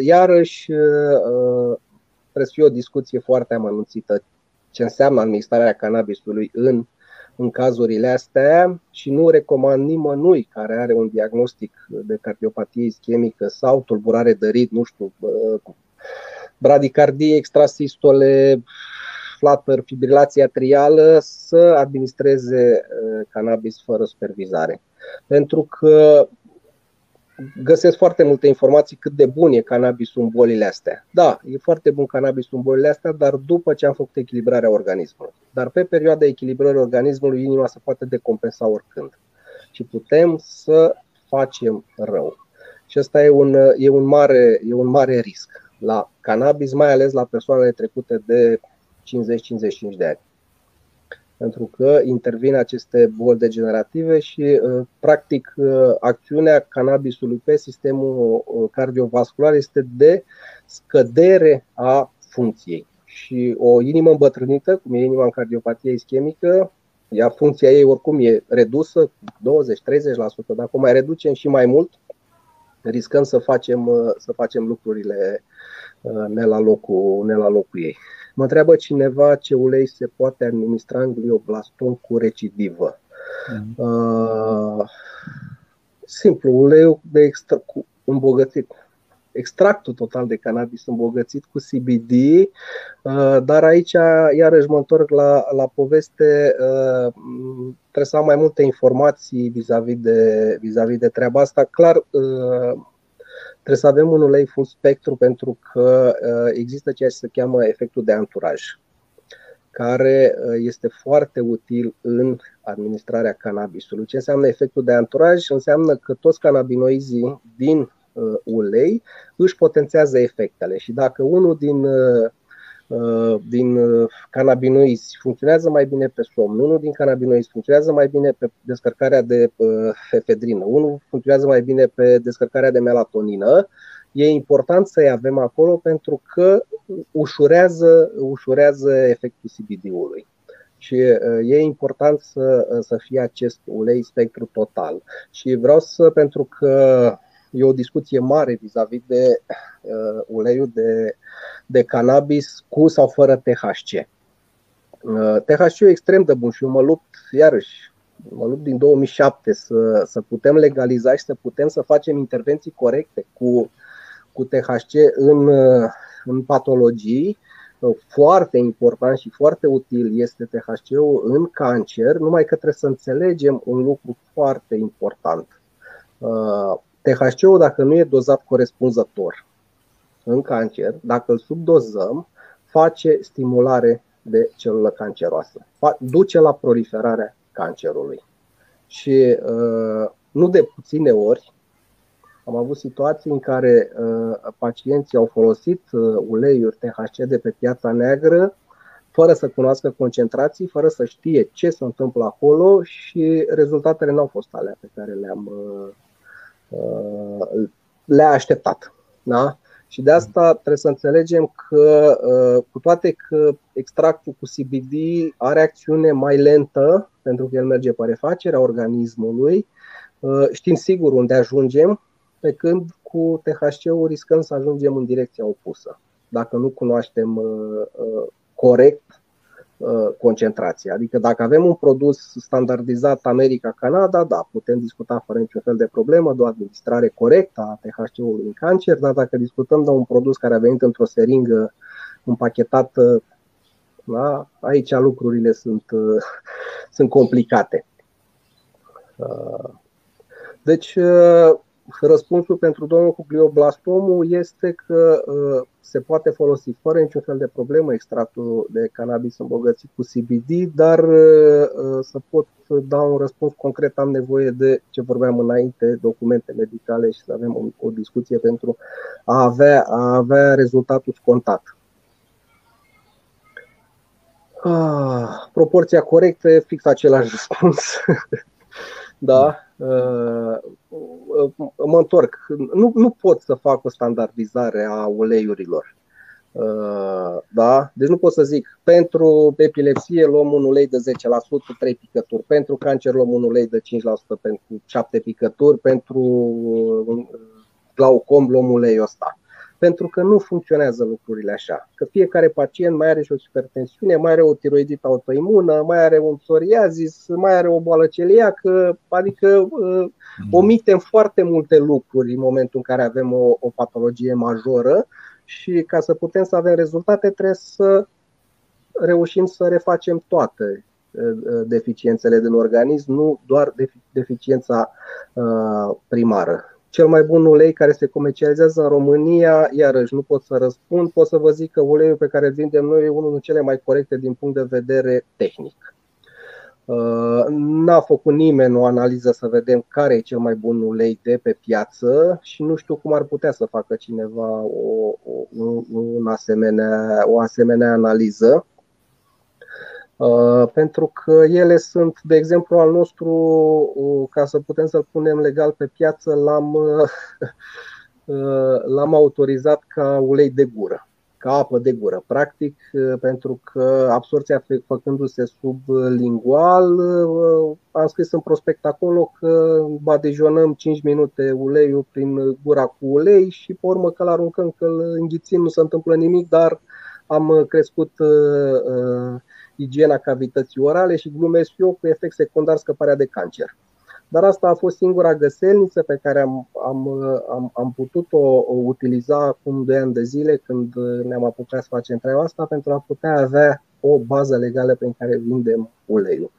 iarăși, trebuie să fie o discuție foarte amănunțită ce înseamnă administrarea cannabisului în, în cazurile astea și nu recomand nimănui care are un diagnostic de cardiopatie ischemică sau tulburare de ritm, nu știu, bradicardie, extrasistole, flutter, fibrilație atrială, să administreze cannabis fără supervizare. Pentru că găsesc foarte multe informații cât de bun e cannabisul în bolile astea. Da, e foarte bun cannabisul în bolile astea, dar după ce am făcut echilibrarea organismului. Dar pe perioada echilibrării organismului, inima se poate decompensa oricând. Și putem să facem rău. Și ăsta e un, e un, mare, e un mare risc la cannabis, mai ales la persoanele trecute de 50-55 de ani pentru că intervin aceste boli degenerative și, uh, practic, uh, acțiunea cannabisului pe sistemul uh, cardiovascular este de scădere a funcției. Și o inimă îmbătrânită, cum e inima în cardiopatie ischemică, iar funcția ei oricum e redusă, 20-30%, dacă o mai reducem și mai mult, riscăm să facem, să facem lucrurile ne la locul, ne la locul ei. Mă întreabă cineva ce ulei se poate administra în glioblastom cu recidivă. Mm. Uh, simplu, uleiul de extra, cu îmbogățit, extractul total de cannabis îmbogățit cu CBD, uh, dar aici iarăși mă întorc la, la poveste, uh, trebuie să am mai multe informații vis-a-vis de, vis-a-vis de treaba asta. Clar, uh, Trebuie să avem un ulei full spectru pentru că uh, există ceea ce se cheamă efectul de anturaj, care uh, este foarte util în administrarea cannabisului. Ce înseamnă efectul de anturaj? Înseamnă că toți cannabinoizii din uh, ulei își potențează efectele și dacă unul din Uh, din uh, cannabinoizi funcționează mai bine pe somn, unul din cannabinoizi funcționează mai bine pe descărcarea de uh, efedrină, unul funcționează mai bine pe descărcarea de melatonină, e important să-i avem acolo pentru că ușurează, ușurează efectul CBD-ului. Și e important să, să fie acest ulei spectru total. Și vreau să, pentru că e o discuție mare vis-a-vis de uh, uleiul de, de cannabis cu sau fără THC. Uh, THC e extrem de bun și eu mă lupt, iarăși, mă lupt din 2007 să, să putem legaliza și să putem să facem intervenții corecte cu, cu THC în, uh, în patologii. Uh, foarte important și foarte util este THC-ul în cancer, numai că trebuie să înțelegem un lucru foarte important uh, THC-ul, dacă nu e dozat corespunzător în cancer, dacă îl subdozăm, face stimulare de celulă canceroasă, duce la proliferarea cancerului. Și uh, nu de puține ori am avut situații în care uh, pacienții au folosit uh, uleiuri THC de pe piața neagră fără să cunoască concentrații, fără să știe ce se întâmplă acolo și rezultatele nu au fost alea pe care le-am, Uh, le-a așteptat. Da? Și de asta trebuie să înțelegem că, uh, cu toate că extractul cu CBD are acțiune mai lentă, pentru că el merge pe refacerea organismului, uh, știm sigur unde ajungem, pe când cu THC-ul riscăm să ajungem în direcția opusă. Dacă nu cunoaștem corect Uh, concentrație. Adică dacă avem un produs standardizat America-Canada, da, putem discuta fără niciun fel de problemă de o administrare corectă a THC-ului în cancer, dar dacă discutăm de un produs care a venit într-o seringă împachetată, da, aici lucrurile sunt, uh, sunt complicate. Uh, deci, Răspunsul pentru domnul cu glioblastomul este că uh, se poate folosi fără niciun fel de problemă extractul de cannabis îmbogățit cu CBD, dar uh, uh, să pot da un răspuns concret am nevoie de ce vorbeam înainte, documente medicale și să avem o, o discuție pentru a avea, a avea rezultatul scontat. Ah, proporția corectă e fix același [laughs] răspuns. da, uh, mă întorc. Nu, nu pot să fac o standardizare a uleiurilor. Da? Deci nu pot să zic, pentru epilepsie luăm un ulei de 10%, 3 picături, pentru cancer luăm un ulei de 5%, pentru 7 picături, pentru glaucom luăm uleiul ăsta pentru că nu funcționează lucrurile așa. Că fiecare pacient mai are și o hipertensiune, mai are o tiroidită autoimună, mai are un psoriazis, mai are o boală celiacă, adică uh, omitem foarte multe lucruri în momentul în care avem o, o patologie majoră și ca să putem să avem rezultate trebuie să reușim să refacem toate uh, deficiențele din organism, nu doar deficiența uh, primară cel mai bun ulei care se comercializează în România, iarăși nu pot să răspund, pot să vă zic că uleiul pe care îl vindem noi e unul din cele mai corecte din punct de vedere tehnic. Uh, n-a făcut nimeni o analiză să vedem care e cel mai bun ulei de pe piață și nu știu cum ar putea să facă cineva o, o, un asemenea, o asemenea analiză. Uh, pentru că ele sunt, de exemplu, al nostru, uh, ca să putem să-l punem legal pe piață, l-am, uh, [laughs] l-am autorizat ca ulei de gură, ca apă de gură, practic, pentru că absorția făcându-se sublingual, am scris în prospect acolo că badijonăm 5 minute uleiul prin gura cu ulei și pe urmă că l-aruncăm, că îl înghițim, nu se întâmplă nimic, dar am crescut uh, igiena cavității orale și glumesc eu cu efect secundar scăparea de cancer. Dar asta a fost singura găselniță pe care am, am, am, am putut-o o utiliza acum 2 ani de zile când ne-am apucat să facem treaba asta pentru a putea avea o bază legală prin care vindem uleiul.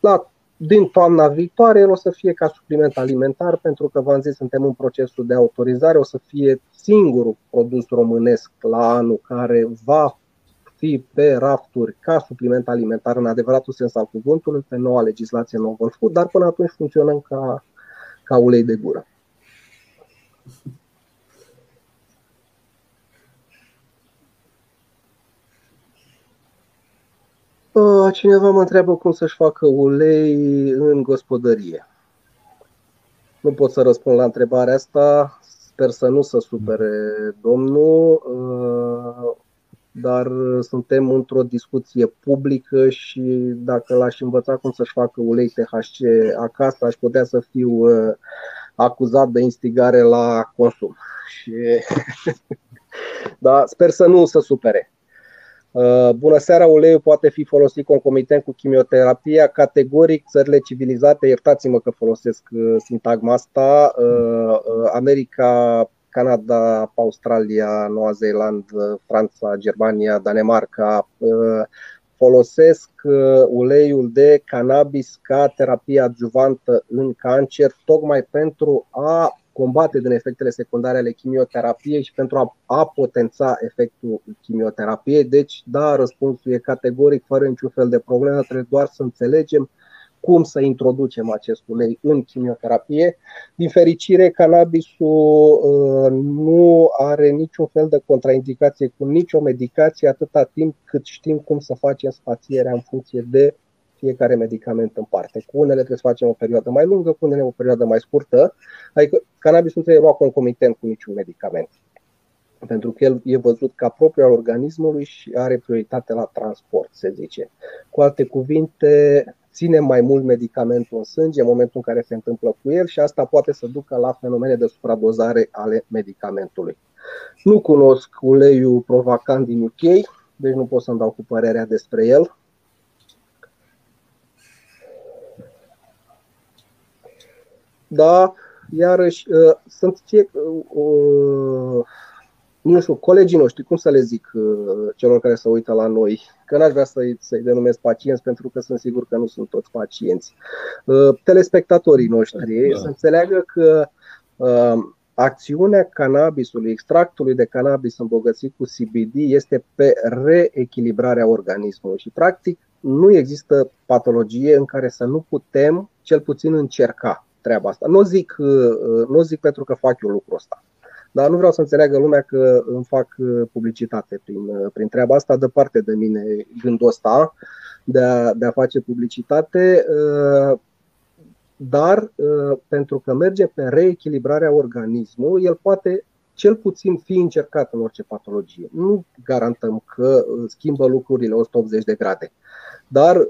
La, din toamna viitoare el o să fie ca supliment alimentar pentru că v-am zis suntem în procesul de autorizare, o să fie singurul produs românesc la anul care va fi pe rafturi ca supliment alimentar în adevăratul sens al cuvântului, pe noua legislație novel food, dar până atunci funcționăm ca, ca ulei de gură. Uh, cineva mă întreabă cum să-și facă ulei în gospodărie. Nu pot să răspund la întrebarea asta, sper să nu se supere domnul. Uh, dar uh, suntem într-o discuție publică și dacă l-aș învăța cum să-și facă ulei THC acasă, aș putea să fiu uh, acuzat de instigare la consum. Și [laughs] da, sper să nu se supere. Uh, bună seara, uleiul poate fi folosit concomitent cu chimioterapia. Categoric, țările civilizate, iertați-mă că folosesc sintagma asta, America Canada, Australia, Noua Zeeland, Franța, Germania, Danemarca uh, folosesc uh, uleiul de cannabis ca terapie adjuvantă în cancer, tocmai pentru a combate din efectele secundare ale chimioterapiei și pentru a, a potența efectul chimioterapiei. Deci, da, răspunsul e categoric, fără niciun fel de problemă, trebuie doar să înțelegem cum să introducem acest ulei în chimioterapie. Din fericire, cannabisul uh, nu are niciun fel de contraindicație cu nicio medicație atâta timp cât știm cum să facem spațierea în funcție de fiecare medicament în parte. Cu unele trebuie să facem o perioadă mai lungă, cu unele o perioadă mai scurtă. Adică cannabisul nu trebuie luat concomitent cu niciun medicament. Pentru că el e văzut ca propriu al organismului și are prioritate la transport, se zice. Cu alte cuvinte, ține mai mult medicamentul în sânge în momentul în care se întâmplă cu el și asta poate să ducă la fenomene de supradozare ale medicamentului. Nu cunosc uleiul provocant din UK, deci nu pot să-mi dau cu părerea despre el. Da, iarăși uh, sunt fie, uh, nu știu, colegii noștri, cum să le zic uh, celor care se uită la noi, că n-aș vrea să-i, să denumesc pacienți pentru că sunt sigur că nu sunt toți pacienți. Uh, telespectatorii noștri da. să înțeleagă că uh, acțiunea cannabisului, extractului de cannabis îmbogățit cu CBD este pe reechilibrarea organismului și practic nu există patologie în care să nu putem cel puțin încerca treaba asta. Nu zic, nu zic pentru că fac eu lucrul ăsta. Dar nu vreau să înțeleagă lumea că îmi fac uh, publicitate prin, uh, prin treaba asta, departe de mine gândul ăsta de a, de a face publicitate, uh, dar pentru că merge pe reechilibrarea organismului, el poate cel puțin fi încercat în orice patologie. Nu garantăm că schimbă lucrurile 180 de grade. Dar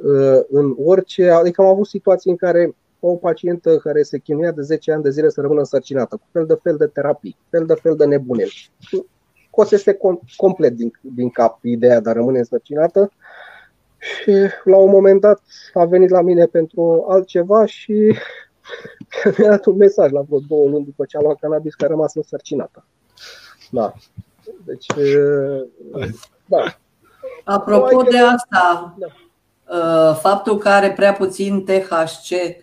în orice, adică am avut situații în care o pacientă care se chinuia de 10 ani de zile să rămână însărcinată, cu fel de fel de terapii, fel de fel de nebuneli. Scosese complet din, din cap ideea de a rămâne însărcinată și la un moment dat a venit la mine pentru altceva și [laughs] mi-a dat un mesaj la vreo două luni după ce a luat cannabis că a rămas însărcinată. Da. Deci, da. Apropo de asta, da. Uh, faptul că are prea puțin THC, um,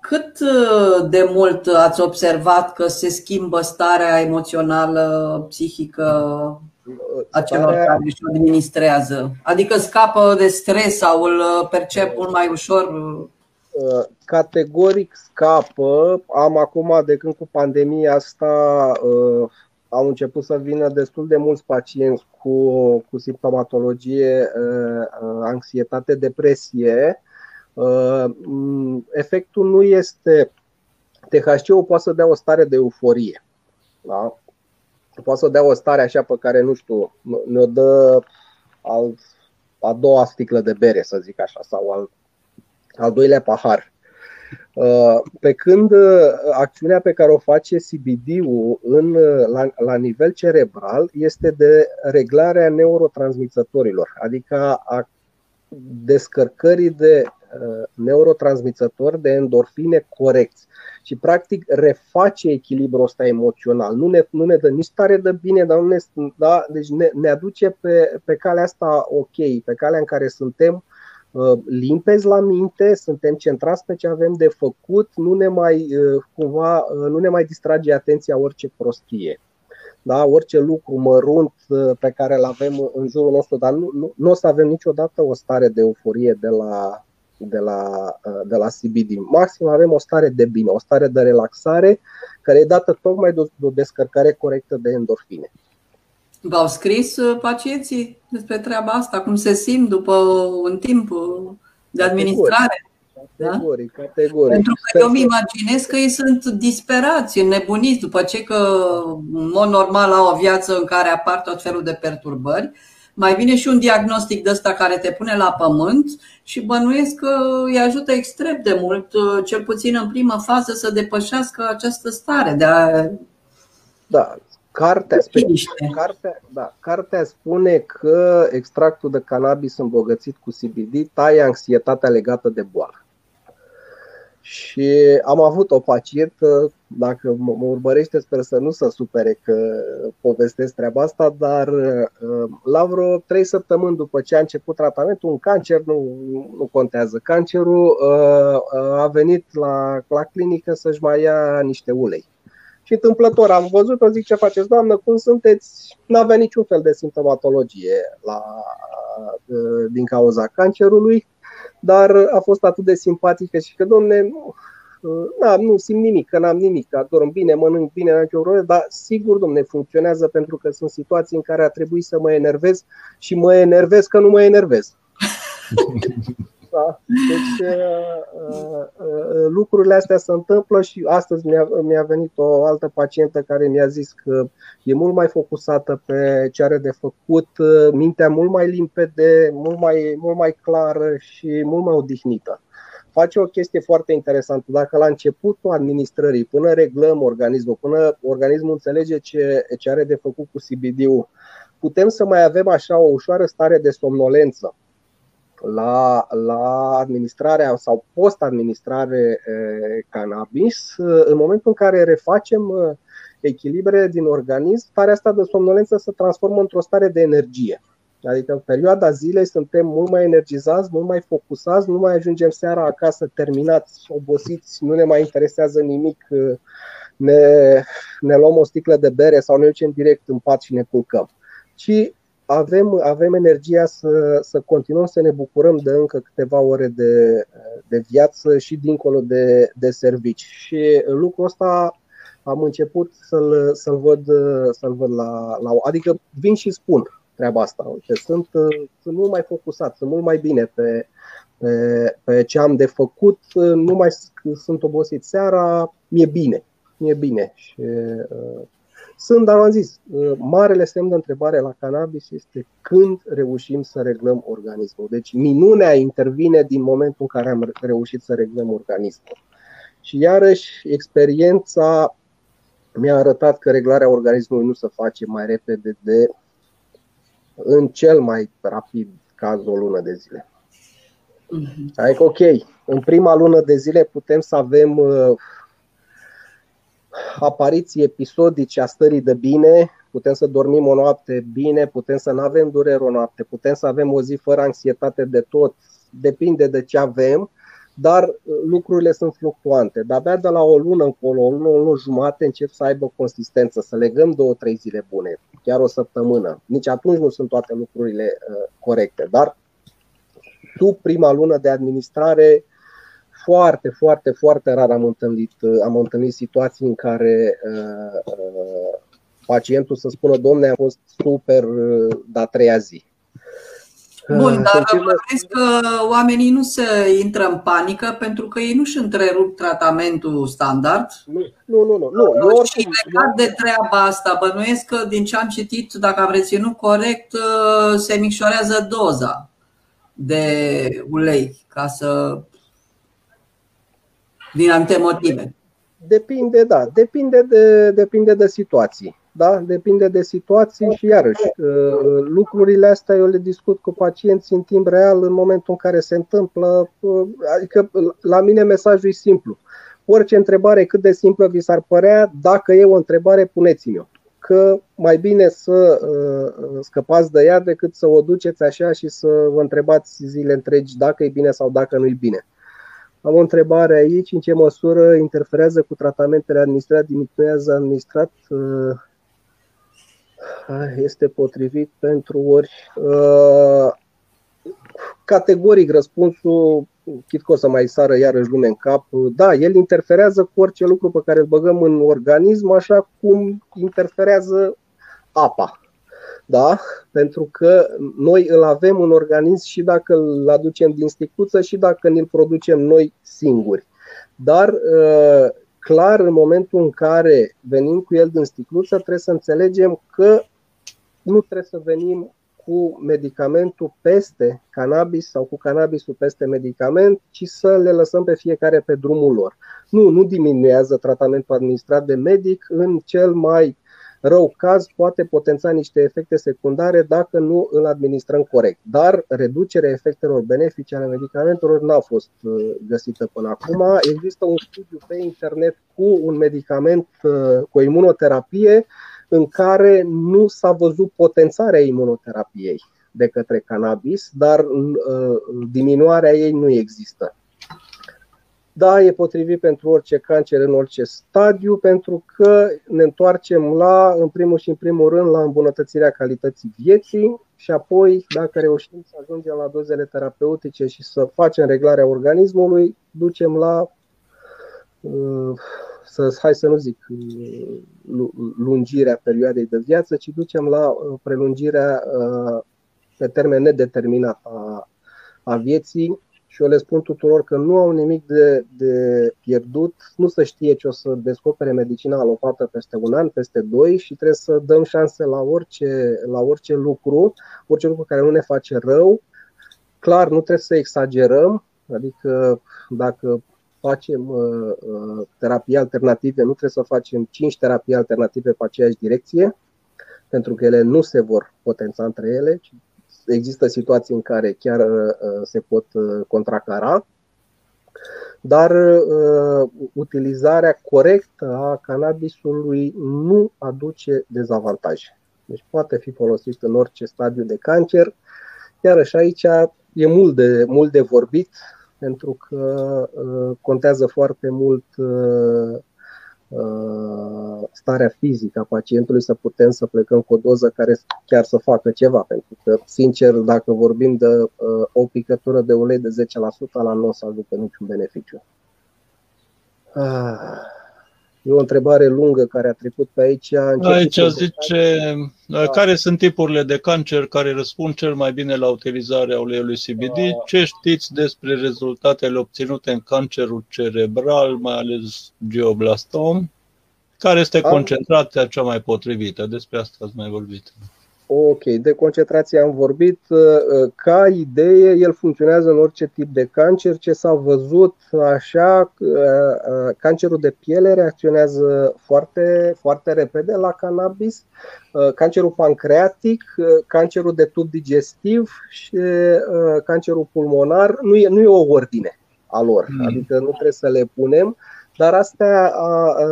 cât uh, de mult ați observat că se schimbă starea emoțională, psihică a celor care își administrează? Adică scapă de stres sau îl percep mult mai ușor? Uh, categoric scapă. Am acum, de când cu pandemia asta, uh, au început să vină destul de mulți pacienți cu, cu simptomatologie, uh, anxietate, depresie. Efectul nu este. THC-ul poate să dea o stare de euforie. Da? Poate să dea o stare așa pe care, nu știu, ne-o dă al, a doua sticlă de bere, să zic așa, sau al al doilea pahar. Uh, pe când uh, acțiunea pe care o face CBD-ul în, uh, la, la nivel cerebral este de reglarea neurotransmițătorilor, adică a descărcării de neurotransmițători de endorfine corecți și practic reface echilibrul ăsta emoțional. Nu ne, nu ne dă nici stare de bine, dar nu ne, da, deci ne, ne aduce pe, pe calea asta ok, pe calea în care suntem Uh, limpezi la minte, suntem centrați pe ce avem de făcut, nu ne mai, uh, cumva, uh, nu ne mai distrage atenția orice prostie. Da, orice lucru mărunt pe care îl avem în jurul nostru, dar nu, nu, nu o să avem niciodată o stare de euforie de la, de la, de la CBD. Maxim avem o stare de bine, o stare de relaxare care e dată tocmai de o descărcare corectă de endorfine. V-au scris uh, pacienții despre treaba asta, cum se simt după un timp uh, de administrare? Categoric, da? categoric. Pentru că eu îmi imaginez că ei sunt disperați, înnebuniți după ce că în mod normal au o viață în care apar tot felul de perturbări. Mai vine și un diagnostic de ăsta care te pune la pământ și bănuiesc că îi ajută extrem de mult, uh, cel puțin în primă fază, să depășească această stare de a da, Cartea, cartea, da, cartea spune că extractul de cannabis îmbogățit cu CBD taie anxietatea legată de boală. Și am avut o pacientă, dacă mă urmărește, sper să nu se supere că povestesc treaba asta, dar uh, la vreo trei săptămâni după ce a început tratamentul, un cancer, nu, nu contează, cancerul uh, uh, a venit la, la clinică să-și mai ia niște ulei și întâmplător am văzut-o, zic ce faceți, doamnă, cum sunteți? N-avea niciun fel de simptomatologie la, din cauza cancerului, dar a fost atât de simpatică și că, domne, nu, na, nu simt nimic, că n-am nimic, că dorm bine, mănânc bine, n-am nicio problemă, dar sigur, domne, funcționează pentru că sunt situații în care a trebuit să mă enervez și mă enervez că nu mă enervez. [laughs] Da? Deci uh, uh, uh, lucrurile astea se întâmplă și astăzi mi-a, mi-a venit o altă pacientă care mi-a zis că e mult mai focusată pe ce are de făcut, mintea mult mai limpede, mult mai, mult mai clară și mult mai odihnită face o chestie foarte interesantă. Dacă la începutul administrării, până reglăm organismul, până organismul înțelege ce, ce are de făcut cu CBD-ul, putem să mai avem așa o ușoară stare de somnolență la, la administrarea sau post-administrare cannabis, în momentul în care refacem echilibre din organism, starea asta de somnolență se transformă într-o stare de energie. Adică în perioada zilei suntem mult mai energizați, mult mai focusați, nu mai ajungem seara acasă terminați, obosiți, nu ne mai interesează nimic, ne, ne luăm o sticlă de bere sau ne ducem direct în pat și ne culcăm. Ci avem, avem energia să, să continuăm să ne bucurăm de încă câteva ore de, de viață și dincolo de, de servici. Și lucrul ăsta am început să-l, să-l văd, să-l văd la, la. Adică vin și spun treaba asta. Uite, sunt, sunt mult mai focusat, sunt mult mai bine pe, pe, pe ce am de făcut, nu mai sunt obosit seara, mi-e bine. e bine. Și, uh, sunt, dar am zis, uh, marele semn de întrebare la cannabis este când reușim să reglăm organismul. Deci minunea intervine din momentul în care am reușit să reglăm organismul. Și iarăși, experiența mi-a arătat că reglarea organismului nu se face mai repede de în cel mai rapid caz o lună de zile. Mm-hmm. Adică, ok, în prima lună de zile putem să avem uh, apariții episodice a stării de bine, putem să dormim o noapte bine, putem să nu avem durere o noapte, putem să avem o zi fără anxietate de tot, depinde de ce avem, dar uh, lucrurile sunt fluctuante. Dar abia de la o lună încolo, o lună, o lună jumate încep să aibă consistență, să legăm două, trei zile bune, chiar o săptămână. Nici atunci nu sunt toate lucrurile uh, corecte, dar tu prima lună de administrare foarte, foarte, foarte rar am întâlnit, am întâlnit situații în care uh, uh, pacientul să spună, domne, a fost super, uh, da, treia zi. Bun, uh, dar bănuiesc că oamenii nu se intră în panică pentru că ei nu-și întrerup tratamentul standard. Nu, nu, nu. nu, nu. Eu și legat de treaba asta, bănuiesc că din ce am citit, dacă am reținut corect, uh, se micșorează doza de ulei ca să din anumite motive. Depinde, da, depinde de, depinde de situații. Da? Depinde de situații și iarăși uh, lucrurile astea eu le discut cu pacienții în timp real în momentul în care se întâmplă. Uh, adică la mine mesajul e simplu. Orice întrebare cât de simplă vi s-ar părea, dacă e o întrebare, puneți-mi-o. Că mai bine să uh, scăpați de ea decât să o duceți așa și să vă întrebați zile întregi dacă e bine sau dacă nu e bine. Am o întrebare aici. În ce măsură interferează cu tratamentele administrate, diminuează administrat? Uh, este potrivit pentru ori. Uh, categoric răspunsul, chit că o să mai sară iarăși lume în cap, da, el interferează cu orice lucru pe care îl băgăm în organism, așa cum interferează apa da? pentru că noi îl avem în organism și dacă îl aducem din sticuță și dacă ne-l producem noi singuri. Dar uh, clar, în momentul în care venim cu el din sticluță, trebuie să înțelegem că nu trebuie să venim cu medicamentul peste cannabis sau cu cannabisul peste medicament, ci să le lăsăm pe fiecare pe drumul lor. Nu, nu diminuează tratamentul administrat de medic în cel mai rău caz poate potența niște efecte secundare dacă nu îl administrăm corect. Dar reducerea efectelor benefice ale medicamentelor n-a fost uh, găsită până acum. Există un studiu pe internet cu un medicament, uh, cu o imunoterapie, în care nu s-a văzut potențarea imunoterapiei de către cannabis, dar uh, diminuarea ei nu există. Da, e potrivit pentru orice cancer în orice stadiu, pentru că ne întoarcem la, în primul și în primul rând, la îmbunătățirea calității vieții și apoi, dacă reușim să ajungem la dozele terapeutice și să facem reglarea organismului, ducem la, uh, să, hai să nu zic, uh, lungirea perioadei de viață, ci ducem la uh, prelungirea pe termen nedeterminat a, a vieții și eu le spun tuturor că nu au nimic de, de pierdut, nu se știe ce o să descopere medicina alopată peste un an, peste doi și trebuie să dăm șanse la orice, la orice lucru, orice lucru care nu ne face rău. Clar, nu trebuie să exagerăm, adică dacă facem uh, uh, terapii alternative, nu trebuie să facem 5 terapii alternative pe aceeași direcție, pentru că ele nu se vor potența între ele, ci există situații în care chiar uh, se pot uh, contracara, dar uh, utilizarea corectă a cannabisului nu aduce dezavantaje. Deci poate fi folosit în orice stadiu de cancer, iar și aici e mult de, mult de vorbit, pentru că contează foarte mult Uh, starea fizică a pacientului să putem să plecăm cu o doză care chiar să facă ceva. Pentru că, sincer, dacă vorbim de uh, o picătură de ulei de 10%, la nu o să aducă niciun beneficiu. Ah. E o întrebare lungă care a trecut pe aici. Aici zice, da. care sunt tipurile de cancer care răspund cel mai bine la utilizarea uleiului CBD? Da. Ce știți despre rezultatele obținute în cancerul cerebral, mai ales geoblastom? Care este concentrația cea mai potrivită? Despre asta ați mai vorbit. Ok, de concentrație am vorbit. Uh, uh, ca idee, el funcționează în orice tip de cancer. Ce s-a văzut așa, uh, cancerul de piele reacționează foarte, foarte repede la cannabis, cancerul pancreatic, cancerul de tub digestiv și cancerul pulmonar. Nu e, nu e o ordine a lor, mm. adică nu trebuie să le punem. Dar astea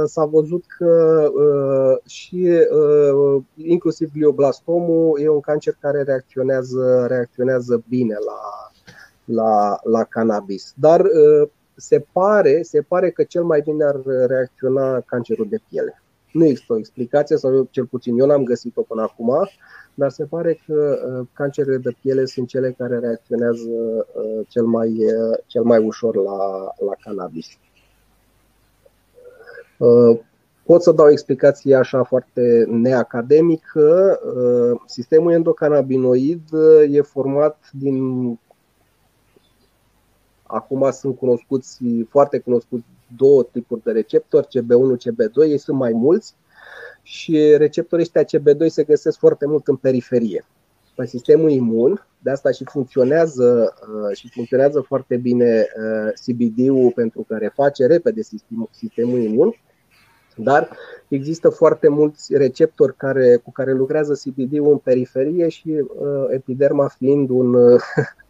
s-a văzut că și inclusiv glioblastomul e un cancer care reacționează, reacționează bine la, la, la cannabis. Dar se pare, se pare că cel mai bine ar reacționa cancerul de piele. Nu există o explicație, sau eu, cel puțin eu n-am găsit-o până acum, dar se pare că cancerele de piele sunt cele care reacționează cel mai, cel mai ușor la, la cannabis. Uh, pot să dau explicații așa foarte neacademic că uh, sistemul endocannabinoid uh, e format din Acum sunt cunoscuți, foarte cunoscuți două tipuri de receptori, CB1, CB2, ei sunt mai mulți și receptorii ăștia CB2 se găsesc foarte mult în periferie. Pe sistemul imun, de asta și funcționează, și funcționează foarte bine CBD-ul pentru că reface repede sistemul, sistemul imun dar există foarte mulți receptori care, cu care lucrează CBD-ul în periferie și uh, epiderma fiind un, uh, [laughs]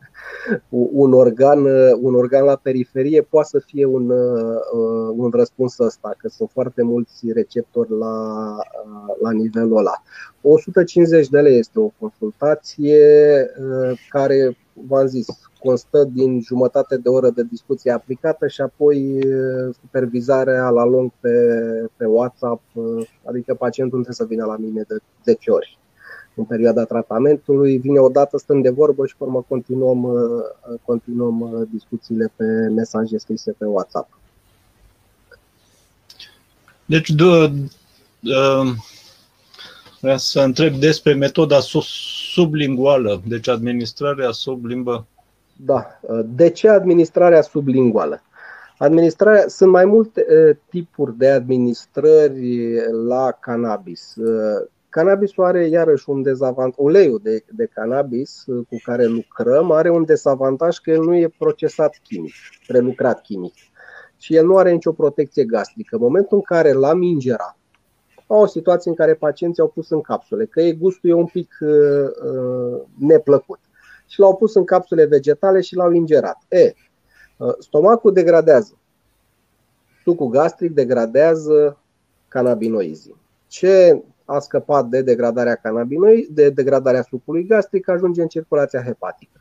un, organ, uh, un organ la periferie poate să fie un, uh, un răspuns ăsta, că sunt foarte mulți receptori la, uh, la nivelul ăla. 150 de lei este o consultație uh, care, v-am zis, constă din jumătate de oră de discuție aplicată și apoi supervizarea la lung pe, pe WhatsApp, adică pacientul nu trebuie să vină la mine de 10 ori în perioada tratamentului, vine odată, stăm de vorbă și urmă continuăm, continuăm discuțiile pe mesaje scrise pe WhatsApp. Deci, de, vreau să întreb despre metoda sublinguală, deci administrarea sub limbă da. De ce administrarea sublinguală? Administrarea, sunt mai multe uh, tipuri de administrări la cannabis. Uh, cannabisul are iarăși un dezavantaj, uleiul de, de cannabis uh, cu care lucrăm are un dezavantaj că el nu e procesat chimic, prelucrat chimic și el nu are nicio protecție gastrică. În momentul în care l-am ingerat, au o situație în care pacienții au pus în capsule, că e gustul e un pic uh, neplăcut și l-au pus în capsule vegetale și l-au ingerat. E, uh, stomacul degradează. Sucul gastric degradează cannabinoizii. Ce a scăpat de degradarea cannabinoid, de degradarea sucului gastric, ajunge în circulația hepatică.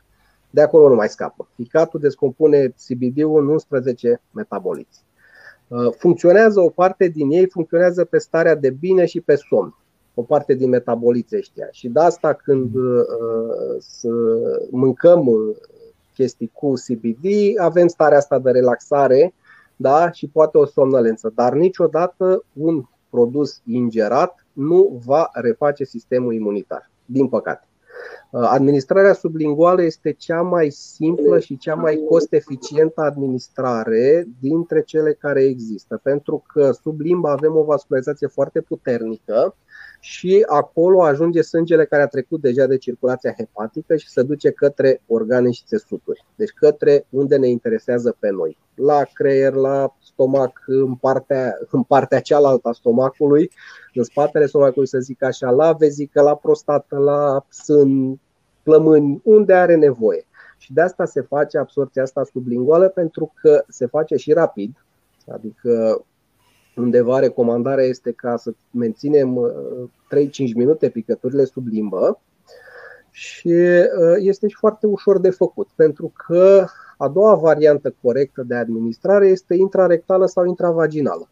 De acolo nu mai scapă. Ficatul descompune CBD-ul în 11 metaboliți. Uh, funcționează o parte din ei, funcționează pe starea de bine și pe somn o parte din metaboliți ăștia. Și de asta când uh, să mâncăm uh, chestii cu CBD, avem starea asta de relaxare da? și poate o somnolență. Dar niciodată un produs ingerat nu va reface sistemul imunitar, din păcate. Uh, administrarea sublinguală este cea mai simplă și cea mai cost-eficientă administrare dintre cele care există, pentru că sub limba avem o vascularizație foarte puternică și acolo ajunge sângele care a trecut deja de circulația hepatică și se duce către organe și țesuturi. Deci către unde ne interesează pe noi. La creier, la stomac, în partea, în partea cealaltă a stomacului, în spatele stomacului, să zic așa, la vezică, la prostată, la sân, plămâni, unde are nevoie. Și de asta se face absorția asta sublinguală pentru că se face și rapid, adică undeva recomandarea este ca să menținem 3-5 uh, minute picăturile sub limbă și uh, este și foarte ușor de făcut, pentru că a doua variantă corectă de administrare este intrarectală sau intravaginală.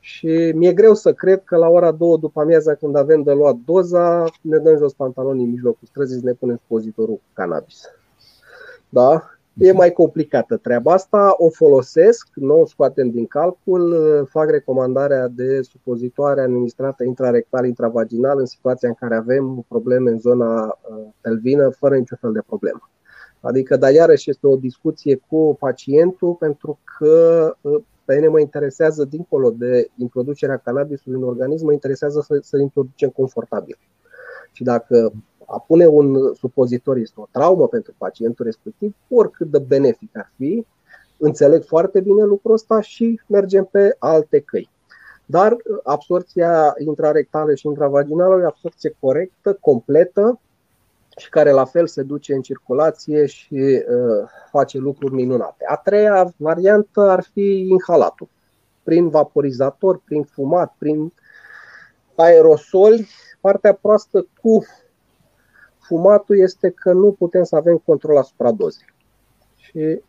Și mi-e greu să cred că la ora 2 după amiaza, când avem de luat doza, ne dăm jos pantalonii în mijlocul străzii și ne punem supozitorul cu cannabis. Da? E mai complicată treaba asta, o folosesc, nu o scoatem din calcul, fac recomandarea de supozitoare administrată intrarectal, intravaginal în situația în care avem probleme în zona uh, pelvină, fără niciun fel de problemă. Adică, dar iarăși este o discuție cu pacientul pentru că uh, Pe mine mă interesează, dincolo de introducerea cannabisului în organism, mă interesează să, să introducem confortabil. Și dacă a pune un supozitor este o traumă pentru pacientul respectiv, oricât de benefic ar fi, înțeleg foarte bine lucrul ăsta și mergem pe alte căi. Dar absorția intrarectală și intravaginală e o absorție corectă, completă și care la fel se duce în circulație și uh, face lucruri minunate. A treia variantă ar fi inhalatul, prin vaporizator, prin fumat, prin aerosoli. Partea proastă cu fumatul este că nu putem să avem control asupra dozei. Și,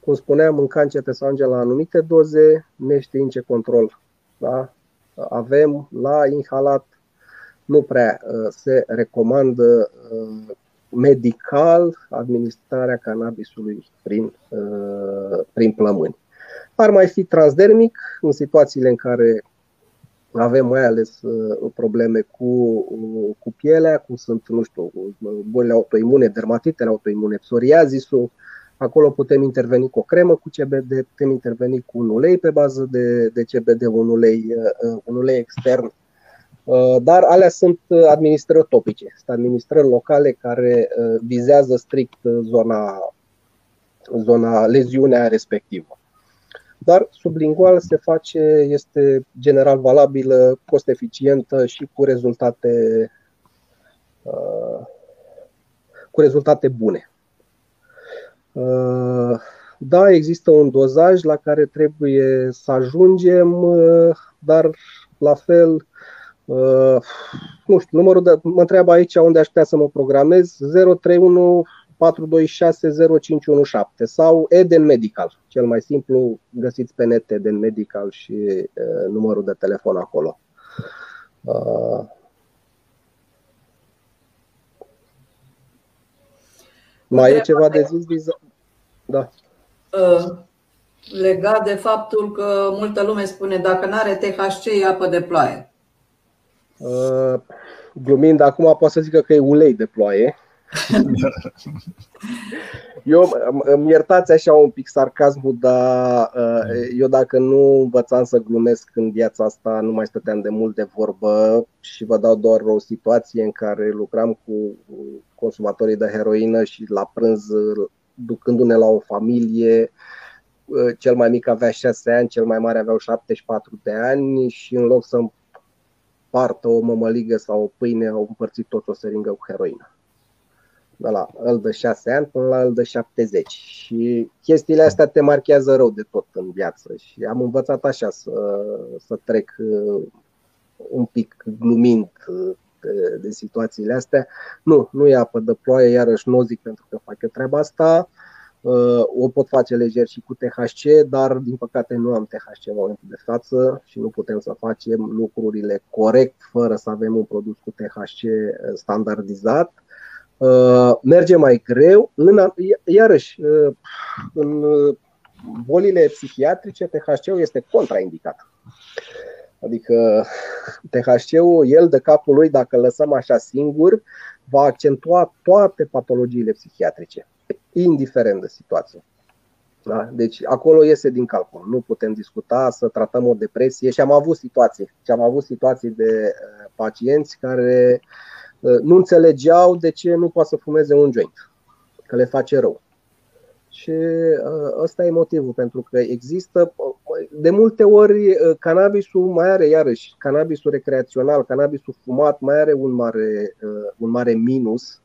cum spuneam, în cancer trebuie să ajungem la anumite doze, neștiind ce control da? avem la inhalat, nu prea uh, se recomandă uh, medical administrarea cannabisului prin, uh, prin plămâni. Ar mai fi transdermic în situațiile în care avem mai ales probleme cu, cu pielea, cum sunt, nu știu, bolile autoimune, dermatitele autoimune, psoriazisul, Acolo putem interveni cu o cremă cu CBD, putem interveni cu un ulei pe bază de, de CBD, un ulei, un ulei extern. Uh, dar alea sunt uh, administrări topice, sunt administrări locale care uh, vizează strict zona, zona leziunea respectivă. Dar sublingual se face, este general valabilă, cost eficientă și cu rezultate, cu rezultate bune. Da, există un dozaj la care trebuie să ajungem, dar la fel Uh, nu știu, numărul de, mă întreabă aici unde aș putea să mă programez, 031 426 0517 sau Eden Medical, cel mai simplu, găsiți pe net Eden Medical și uh, numărul de telefon acolo. Uh, mai e ceva de zis? Viza? Da. Uh, legat de faptul că multă lume spune dacă nu are THC e apă de ploaie. Uh, glumind, acum poate să zică că e ulei de ploaie. [laughs] Eu îmi iertați așa un pic sarcasmul, dar uh, eu dacă nu învățam să glumesc în viața asta, nu mai stăteam de mult de vorbă și vă dau doar o situație în care lucram cu consumatorii de heroină și la prânz, ducându-ne la o familie, uh, cel mai mic avea 6 ani, cel mai mare avea 74 de ani și în loc să partă o mămăligă sau o pâine, au împărțit tot o seringă cu heroină. De la îl de 6 ani până la îl de 70. Și chestiile astea te marchează rău de tot în viață. Și am învățat așa să, să trec uh, un pic glumind uh, de, de situațiile astea. Nu, nu e apă de ploaie, iarăși nu zic pentru că fac eu treaba asta. Uh, o pot face lejer și cu THC, dar din păcate nu am THC în momentul de față și nu putem să facem lucrurile corect fără să avem un produs cu THC uh, standardizat. Uh, merge mai greu. În, iarăși, în bolile psihiatrice, THC-ul este contraindicat. Adică THC-ul, el de capul lui, dacă lăsăm așa singur, va accentua toate patologiile psihiatrice indiferent de situație. Da? Deci acolo iese din calcul. Nu putem discuta să tratăm o depresie și am avut situații. Și am avut situații de uh, pacienți care uh, nu înțelegeau de ce nu poate să fumeze un joint, că le face rău. Și uh, ăsta e motivul, pentru că există, de multe ori, cannabisul mai are, iarăși, cannabisul recreațional, cannabisul fumat mai are un mare, un mare minus,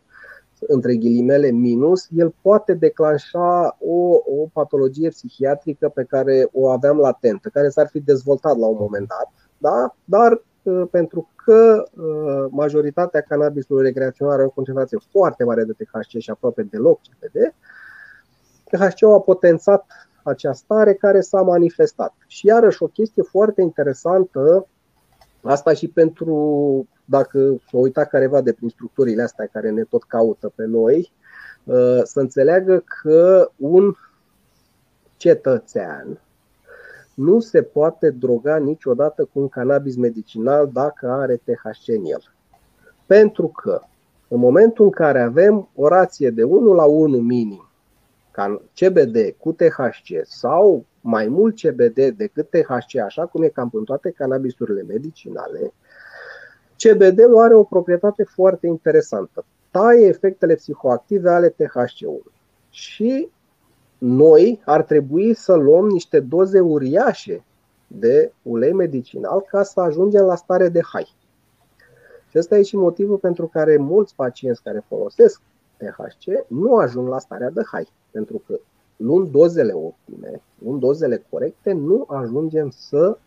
între ghilimele minus, el poate declanșa o, o patologie psihiatrică pe care o aveam latentă, care s-ar fi dezvoltat la un moment dat, da? dar uh, pentru că uh, majoritatea cannabisului recreațional are o concentrație foarte mare de THC și aproape deloc CBD, THC-ul a potențat această stare care s-a manifestat. Și iarăși o chestie foarte interesantă, asta și pentru dacă s-a uitat careva de prin structurile astea care ne tot caută pe noi, uh, să înțeleagă că un cetățean nu se poate droga niciodată cu un cannabis medicinal dacă are THC în el. Pentru că în momentul în care avem o rație de 1 la 1 minim CBD cu THC sau mai mult CBD decât THC, așa cum e cam în toate cannabisurile medicinale, CBD-ul are o proprietate foarte interesantă. Taie efectele psihoactive ale THC-ului. Și noi ar trebui să luăm niște doze uriașe de ulei medicinal ca să ajungem la stare de hai. Și ăsta e și motivul pentru care mulți pacienți care folosesc THC nu ajung la starea de hai. Pentru că luând dozele optime, luând dozele corecte, nu ajungem să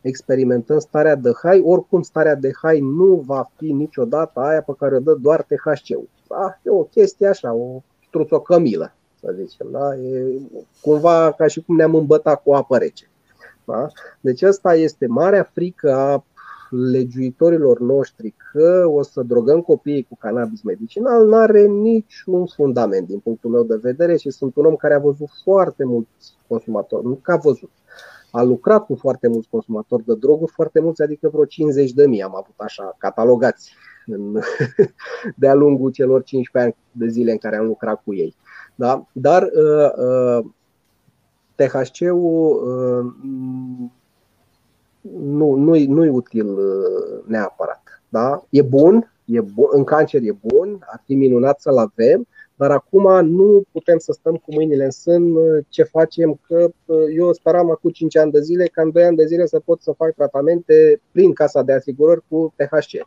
experimentăm starea de hai. Oricum, starea de hai nu va fi niciodată aia pe care o dă doar THC-ul. Da? E o chestie așa, o struțocămilă, să zicem. Da? E cumva ca și cum ne-am îmbătat cu apă rece. Da? Deci asta este marea frică a legiuitorilor noștri că o să drogăm copiii cu cannabis medicinal nu are niciun fundament din punctul meu de vedere și sunt un om care a văzut foarte mulți consumatori, nu că a văzut, a lucrat cu foarte mulți consumatori de droguri, foarte mulți, adică vreo 50 de mii am avut așa catalogați în, [laughs] de-a lungul celor 15 ani de zile în care am lucrat cu ei. Da? Dar uh, uh, THC-ul uh, nu, nu-i, nu-i util uh, neapărat. Da? E bun, e bun, în cancer e bun, ar fi minunat să-l avem, dar acum nu putem să stăm cu mâinile în sân uh, ce facem, că uh, eu speram acum 5 ani de zile, ca în 2 ani de zile să pot să fac tratamente prin casa de asigurări cu THC.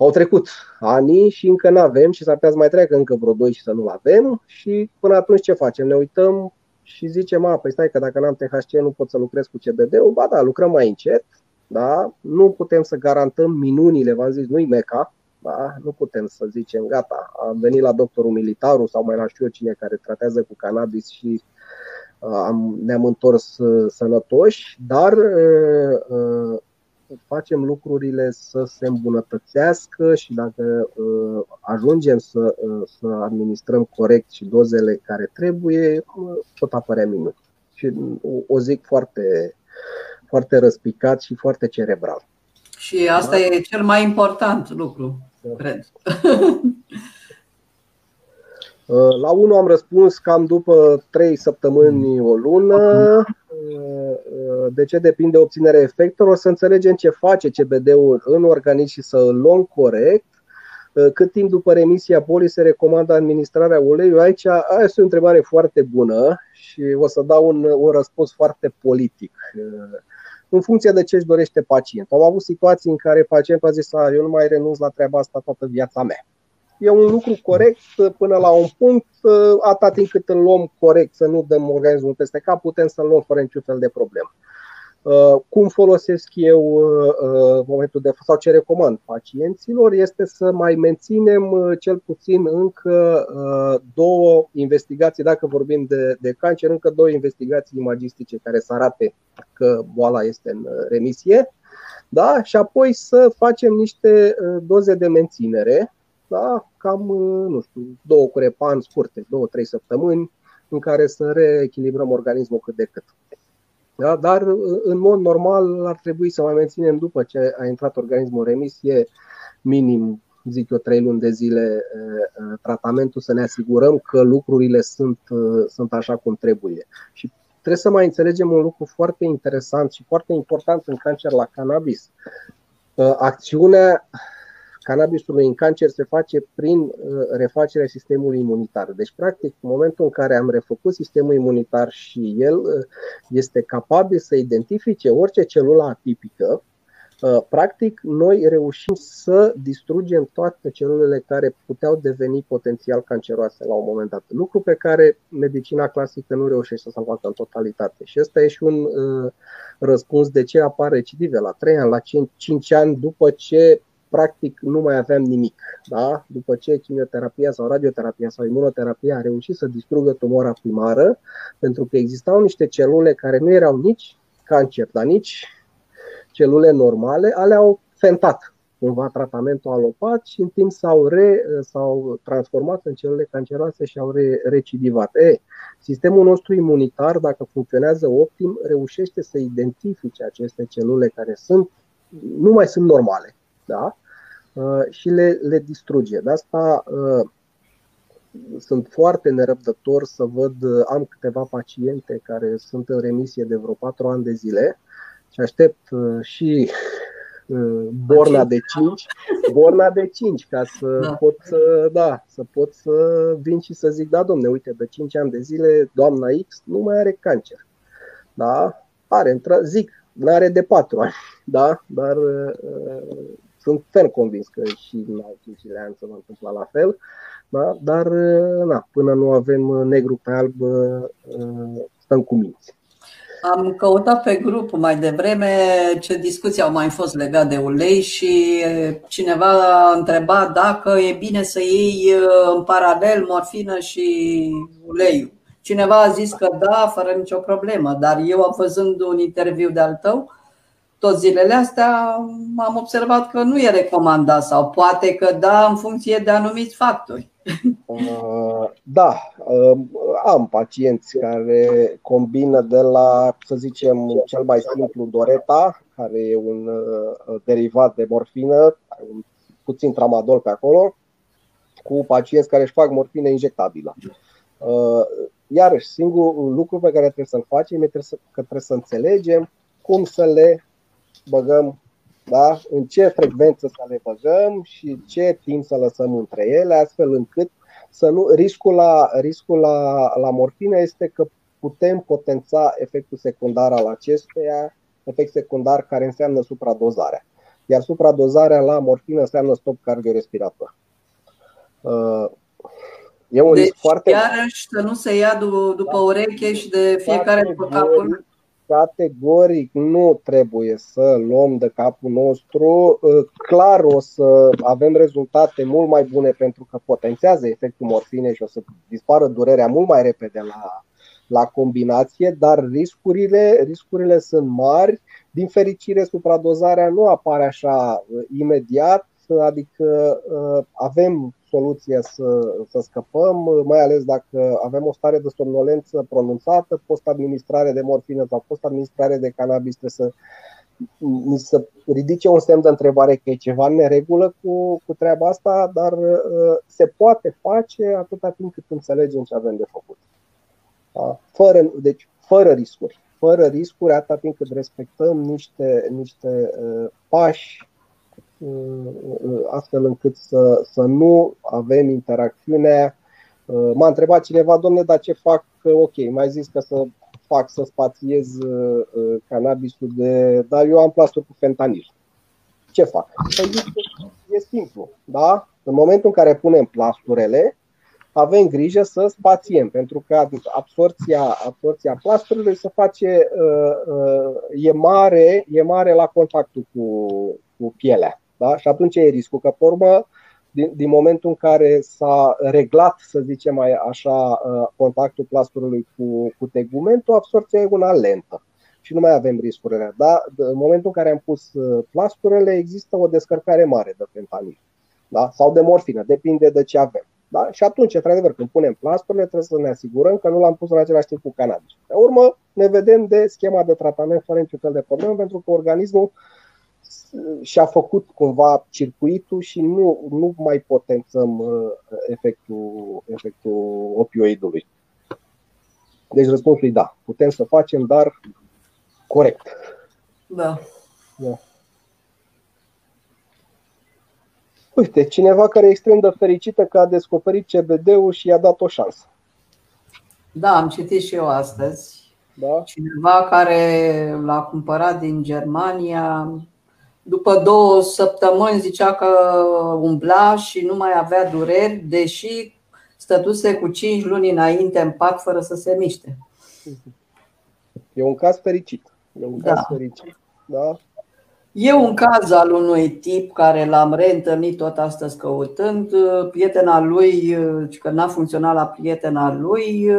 Au trecut ani și încă nu avem și s-ar putea să mai treacă încă vreo 2 și să nu-l avem și până atunci ce facem? Ne uităm și zicem, a, păi stai că dacă n-am THC nu pot să lucrez cu CBD-ul, ba da, lucrăm mai încet, da? nu putem să garantăm minunile, v-am zis, nu-i meca, da? nu putem să zicem, gata, am venit la doctorul militarul sau mai la știu eu cine care tratează cu cannabis și uh, am, ne-am întors uh, sănătoși, dar uh, uh, facem lucrurile să se îmbunătățească și dacă uh, ajungem să, uh, să administrăm corect și dozele care trebuie, uh, tot apărea minuni. Și o zic foarte, foarte răspicat și foarte cerebral. Și asta da? e cel mai important lucru, da. cred. [laughs] La unul am răspuns cam după trei săptămâni, o lună. De ce depinde obținerea efectelor? Să înțelegem ce face CBD-ul în organism și să îl luăm corect. Cât timp după remisia bolii se recomandă administrarea uleiului? Aici este o întrebare foarte bună și o să dau un, un răspuns foarte politic în funcție de ce își dorește pacientul. Am avut situații în care pacientul a zis, eu nu mai renunț la treaba asta toată viața mea e un lucru corect până la un punct, atât timp cât îl luăm corect, să nu dăm organismul peste cap, putem să-l luăm fără niciun fel de problemă. Uh, cum folosesc eu uh, uh, momentul de sau ce recomand pacienților este să mai menținem cel puțin încă două investigații, dacă vorbim de, de cancer, încă două investigații imagistice care să arate că boala este în remisie, da? și apoi să facem niște doze de menținere da? cam, nu știu, două curepan scurte, două, trei săptămâni, în care să reechilibrăm organismul cât de cât. Da? Dar, în mod normal, ar trebui să mai menținem după ce a intrat organismul în remisie, minim, zic eu, trei luni de zile tratamentul, să ne asigurăm că lucrurile sunt, sunt așa cum trebuie. Și trebuie să mai înțelegem un lucru foarte interesant și foarte important în cancer la cannabis. Acțiunea cannabisului în cancer se face prin uh, refacerea sistemului imunitar. Deci, practic, în momentul în care am refăcut sistemul imunitar și el uh, este capabil să identifice orice celulă atipică, uh, practic, noi reușim să distrugem toate celulele care puteau deveni potențial canceroase la un moment dat. Lucru pe care medicina clasică nu reușește să-l facă în totalitate. Și ăsta e și un uh, răspuns de ce apar recidive la 3 ani, la 5, 5 ani după ce practic nu mai aveam nimic. Da? După ce chimioterapia sau radioterapia sau imunoterapia a reușit să distrugă tumora primară, pentru că existau niște celule care nu erau nici cancer, dar nici celule normale, ale au fentat cumva tratamentul alopat și în timp s-au, re, s-au transformat în celule canceroase și au re, recidivat. E, sistemul nostru imunitar, dacă funcționează optim, reușește să identifice aceste celule care sunt, nu mai sunt normale da? Uh, și le, le distruge. De asta uh, sunt foarte nerăbdător să văd, am câteva paciente care sunt în remisie de vreo 4 ani de zile și aștept și borna de 5, borna de 5 ca să da. pot să, da, să pot să vin și să zic, da, domne, uite, de 5 ani de zile doamna X nu mai are cancer. Da? Are, zic, nu are de 4 ani, [laughs] da? Dar uh, sunt ferm convins că și în al cincilea an se va întâmpla la fel, da? dar uh, na, până nu avem negru pe alb, uh, stăm cu minți. Am căutat pe grup mai devreme ce discuții au mai fost legate de ulei și cineva a întrebat dacă e bine să iei în paralel morfină și uleiul. Cineva a zis că da, fără nicio problemă, dar eu am văzând un interviu de-al tău, tot zilele astea am observat că nu e recomandat sau poate că da în funcție de anumiți factori. [laughs] Uh, da, uh, am pacienți care combină de la, să zicem, cel mai simplu Doreta, care e un uh, derivat de morfină, puțin tramadol pe acolo, cu pacienți care își fac morfină injectabilă. Iarăși, singurul lucru pe care trebuie să-l facem e că trebuie să înțelegem cum să le băgăm da? în ce frecvență să le băgăm și ce timp să lăsăm între ele, astfel încât să nu, riscul, la, riscul la, la morfină este că putem potența efectul secundar al acesteia, efect secundar care înseamnă supradozarea. Iar supradozarea la morfină înseamnă stop cardiorespirator. Uh, e un deci, risc foarte. Iarăși să nu se ia după ureche și de fiecare după capul categoric nu trebuie să luăm de capul nostru. Uh, clar o să avem rezultate mult mai bune pentru că potențează efectul morfinei și o să dispară durerea mult mai repede la, la combinație, dar riscurile, riscurile sunt mari. Din fericire, supradozarea nu apare așa uh, imediat, adică uh, avem soluție să, să scăpăm, mai ales dacă avem o stare de somnolență pronunțată, post-administrare de morfină sau post-administrare de cannabis, trebuie să mi să ridice un semn de întrebare că e ceva în neregulă cu, cu treaba asta, dar uh, se poate face atâta timp cât înțelegem ce avem de făcut. Da? Fără, deci, fără riscuri. Fără riscuri, atâta timp cât respectăm niște, niște uh, pași Uh, astfel încât să, să nu avem interacțiunea. Uh, m-a întrebat cineva, domne, dar ce fac? Ok, mai zis că să fac să spațiez uh, cannabisul de... Dar eu am plasturi cu fentanil. Ce fac? Păi e simplu, da? În momentul în care punem plasturele, avem grijă să spațiem, pentru că absorția, absorția plasturilor se face, e mare, e mare la contactul cu, cu pielea. Da? Și atunci e riscul că, pe urmă, din, din momentul în care s-a reglat, să zicem mai așa, uh, contactul plasturului cu, cu tegumentul, absorția e una lentă și nu mai avem riscurile. Da? În momentul în care am pus uh, plasturile, există o descărcare mare de fentanil da? sau de morfină, depinde de ce avem. Da? Și atunci, într-adevăr, când punem plasturile, trebuie să ne asigurăm că nu l-am pus în același timp cu cannabis. Pe urmă, ne vedem de schema de tratament fără niciun fel de problemă, pentru că organismul uh, și-a făcut cumva circuitul și nu, nu mai potențăm uh, efectul, efectul opioidului. Deci răspunsul e da, putem să facem, dar corect. Da. da. Uite, cineva care e extrem de fericită că a descoperit CBD-ul și i-a dat o șansă. Da, am citit și eu astăzi. Da? Cineva care l-a cumpărat din Germania, după două săptămâni zicea că umbla și nu mai avea dureri, deși stătuse cu 5 luni înainte în pat fără să se miște. E un caz fericit. E un caz da. fericit. Da? E un caz al unui tip care l-am reîntâlnit tot astăzi căutând. Prietena lui, că n-a funcționat la prietena lui,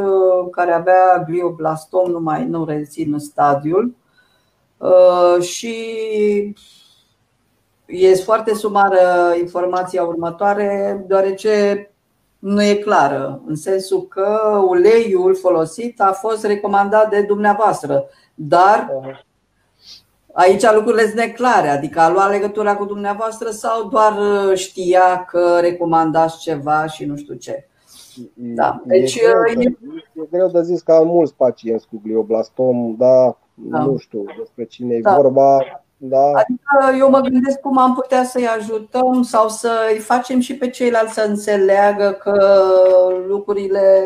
care avea glioblastom, nu mai nu rețin stadiul. Și este foarte sumară informația următoare, deoarece nu e clară, în sensul că uleiul folosit a fost recomandat de dumneavoastră, dar aici lucrurile sunt neclare, adică a luat legătura cu dumneavoastră sau doar știa că recomandați ceva și nu știu ce. Da. Deci, e, greu, e... e greu de zis că am mulți pacienți cu glioblastom, da, da. nu știu despre cine e da. vorba. Da. Adică eu mă gândesc cum am putea să-i ajutăm sau să-i facem și pe ceilalți să înțeleagă că lucrurile,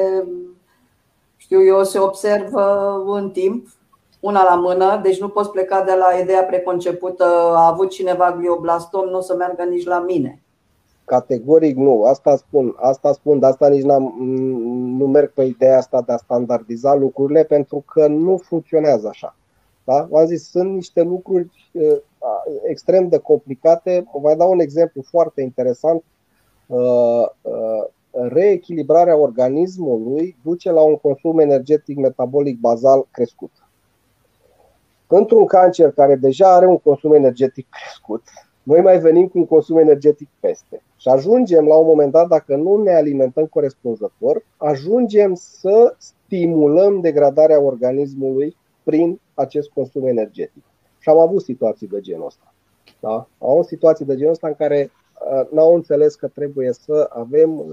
știu eu, se observă în timp, una la mână, deci nu poți pleca de la ideea preconcepută, a avut cineva glioblastom, nu o să meargă nici la mine. Categoric nu, asta spun, asta spun, de asta nici n-am, nu merg pe ideea asta de a standardiza lucrurile pentru că nu funcționează așa. Da? V-am zis, sunt niște lucruri uh, extrem de complicate. Vă mai dau un exemplu foarte interesant. Uh, uh, reechilibrarea organismului duce la un consum energetic metabolic bazal crescut. Într-un cancer care deja are un consum energetic crescut, noi mai venim cu un consum energetic peste. Și ajungem la un moment dat, dacă nu ne alimentăm corespunzător, ajungem să stimulăm degradarea organismului prin acest consum energetic. Și am avut situații de genul ăsta. Da? Am avut situații de genul ăsta în care uh, n-au înțeles că trebuie să avem uh,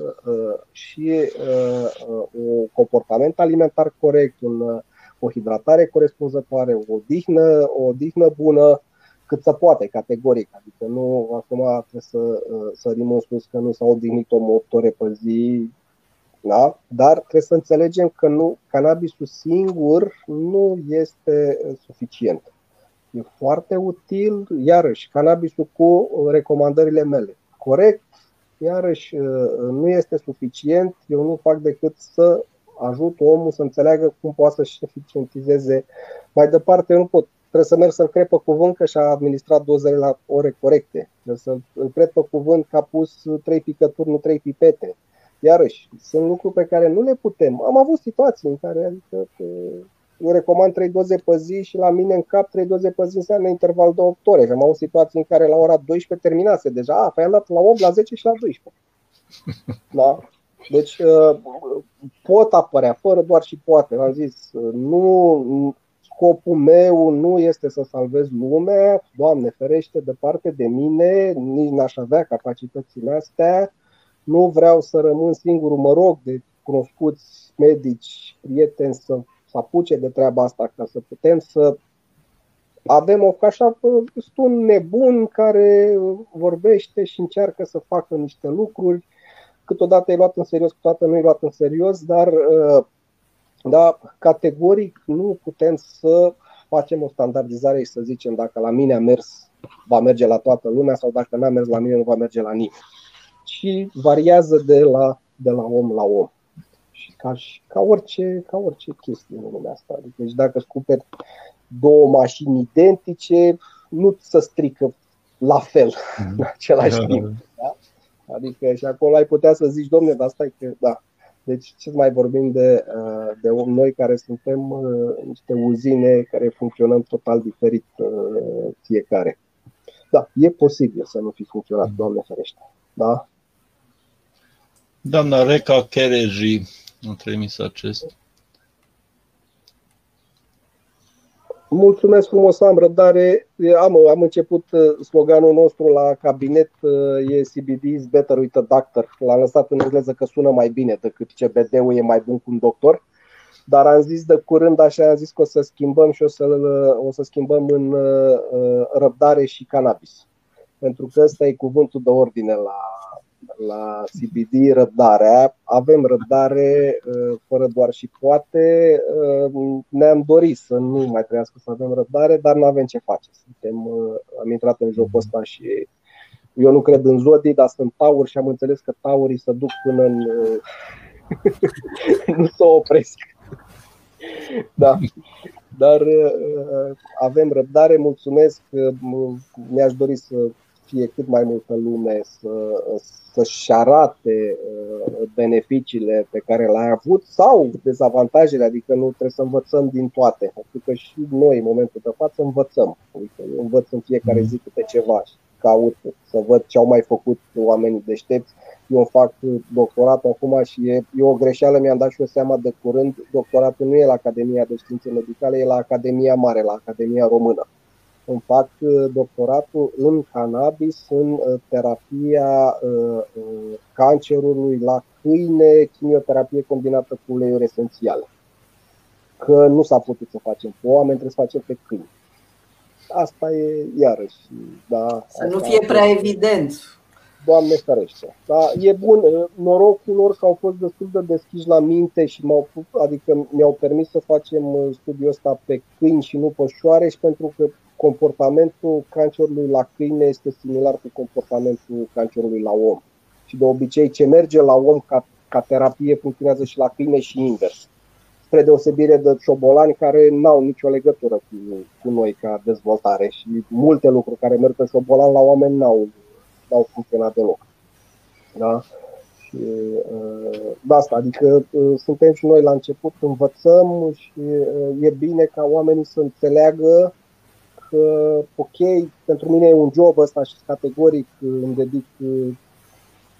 și uh, uh, un comportament alimentar corect, un, uh, o hidratare corespunzătoare, o odihnă, o odihnă bună, cât să poate, categoric. Adică nu acum trebuie să uh, sărim în sus că nu s-au odihnit o ore pe zi, da? Dar trebuie să înțelegem că nu, cannabisul singur nu este suficient. E foarte util, iarăși, cannabisul cu recomandările mele. Corect, iarăși, nu este suficient. Eu nu fac decât să ajut omul să înțeleagă cum poate să-și eficientizeze. Mai departe, nu pot. Trebuie să merg să-l cred pe cuvânt că și-a administrat dozele la ore corecte. Trebuie să-l cred pe cuvânt că a pus trei picături, nu trei pipete Iarăși, sunt lucruri pe care nu le putem. Am avut situații în care adică, eu recomand 3 doze pe zi și la mine în cap 3 doze pe zi înseamnă interval de 8 ore. Și am avut situații în care la ora 12 terminase deja. A, păi am dat la 8, la 10 și la 12. [laughs] Da? Deci uh, pot apărea, fără doar și poate. Am zis, nu, scopul meu nu este să salvez lumea, Doamne ferește, departe de mine, nici n-aș avea capacitățile astea nu vreau să rămân singurul, mă rog, de cunoscuți medici, prieteni să, să apuce de treaba asta ca să putem să avem o așa un nebun care vorbește și încearcă să facă niște lucruri. Câteodată e luat în serios, câteodată nu e luat în serios, dar da, categoric nu putem să facem o standardizare și să zicem dacă la mine a mers, va merge la toată lumea sau dacă n-a mers la mine, nu va merge la nimeni și variază de la, de la om la om. Și ca, ca, orice, ca orice chestie în lumea asta. Adică, deci dacă îți cumperi două mașini identice, nu se strică la fel mm. în același da. timp. Da? Adică și acolo ai putea să zici, domne, dar stai că da. Deci ce mai vorbim de, uh, de noi care suntem uh, niște uzine care funcționăm total diferit uh, fiecare. Da, e posibil să nu fi funcționat, mm. Doamne ferește. Da? Doamna Reca Chereji a trimis acest. Mulțumesc frumos, am răbdare. Am, am început uh, sloganul nostru la cabinet, uh, e CBD is better with a doctor. L-am lăsat în engleză că sună mai bine decât CBD-ul e mai bun cu un doctor. Dar am zis de curând, așa am zis că o să schimbăm și o să, o să schimbăm în uh, răbdare și cannabis. Pentru că ăsta e cuvântul de ordine la, la CBD răbdarea. Avem răbdare uh, fără doar și poate. Uh, ne-am dorit să nu mai trebuiască să avem răbdare, dar nu avem ce face. Suntem, uh, am intrat în jocul ăsta și eu nu cred în zodii, dar sunt tauri și am înțeles că taurii se duc până în... [laughs] nu se opresc. da. Dar avem răbdare, mulțumesc. Mi-aș dori să fie cât mai multă lume să, să-și arate uh, beneficiile pe care le-a avut sau dezavantajele, adică nu trebuie să învățăm din toate. Pentru că și noi, în momentul de față, învățăm. Adică eu învăț în fiecare mm. zi câte ceva și caut să văd ce au mai făcut oamenii deștepți. Eu fac doctoratul acum și e, e o greșeală, mi-am dat și eu seama de curând. Doctoratul nu e la Academia de Științe Medicale, e la Academia Mare, la Academia Română îmi fac uh, doctoratul în cannabis, în uh, terapia uh, cancerului la câine, chimioterapie combinată cu uleiuri esențiale. Că nu s-a putut să facem pe oameni, trebuie să facem pe câini. Asta e iarăși. Da, să nu fie prea evident. Doamne ferește. Da, e bun, norocul lor că au fost destul de deschiși la minte și m-au, adică mi-au permis să facem uh, studiul ăsta pe câini și nu pe șoare și pentru că comportamentul cancerului la câine este similar cu comportamentul cancerului la om. Și de obicei ce merge la om ca, ca terapie funcționează și la câine și invers. Spre deosebire de șobolani care n-au nicio legătură cu, cu noi ca dezvoltare și multe lucruri care merg pe șobolan la oameni n-au, n-au funcționat deloc. Da? Și uh, de asta, adică uh, suntem și noi la început, învățăm și uh, e bine ca oamenii să înțeleagă că, ok, pentru mine e un job ăsta și categoric îmi dedic,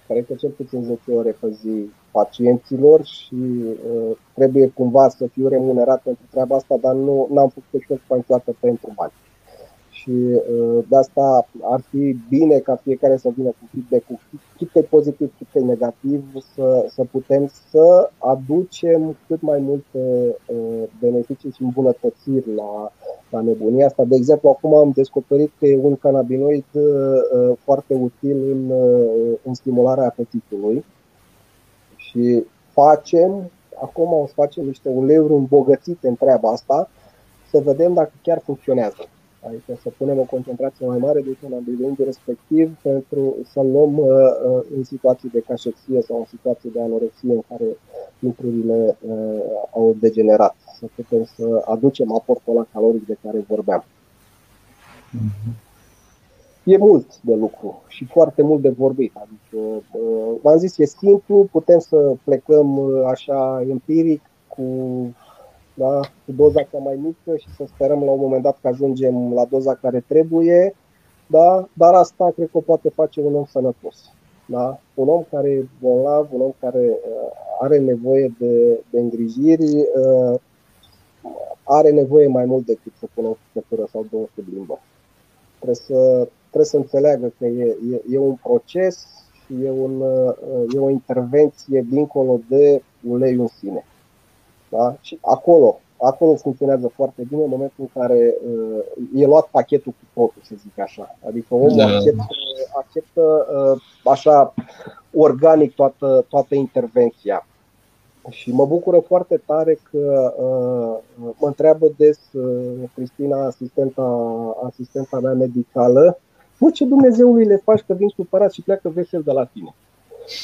cred că cel puțin 10 ore pe zi pacienților și uh, trebuie cumva să fiu remunerat pentru treaba asta, dar nu am făcut-o și niciodată pentru bani și uh, de asta ar fi bine ca fiecare să vină cu feedback-ul, cât e pozitiv, cât e negativ, să, să putem să aducem cât mai multe uh, beneficii și îmbunătățiri la, la nebunia asta. De exemplu, acum am descoperit că e un cannabinoid uh, foarte util în, în stimularea apetitului și facem, acum o să facem niște uleiuri îmbogățite în treaba asta, să vedem dacă chiar funcționează. Adică să punem o concentrație mai mare de cannabinoidul respectiv pentru să luăm uh, uh, în situații de cașexie sau în situații de anorexie în care lucrurile uh, au degenerat, să putem să aducem aportul la caloric de care vorbeam. Mm-hmm. E mult de lucru și foarte mult de vorbit. Adică, uh, v-am zis, e simplu, putem să plecăm uh, așa empiric cu da? cu doza cea mai mică și să sperăm la un moment dat că ajungem la doza care trebuie, da? dar asta cred că o poate face un om sănătos. Da? Un om care e bolnav, un om care uh, are nevoie de, de îngrijiri, uh, are nevoie mai mult decât să pună o făcătură sau două sub limbă. Trebuie să, trebuie să înțeleagă că e, e, e un proces și e, un, uh, e o intervenție dincolo de uleiul în sine. Da? Și acolo, acolo funcționează foarte bine în momentul în care uh, e luat pachetul cu totul, să zic așa. Adică omul da. acceptă, acceptă uh, așa organic toată, toată intervenția. Și mă bucură foarte tare că uh, mă întreabă des uh, Cristina, asistenta, asistenta mea medicală, Bă, ce Dumnezeului le faci că vin supărat și pleacă vesel de la tine?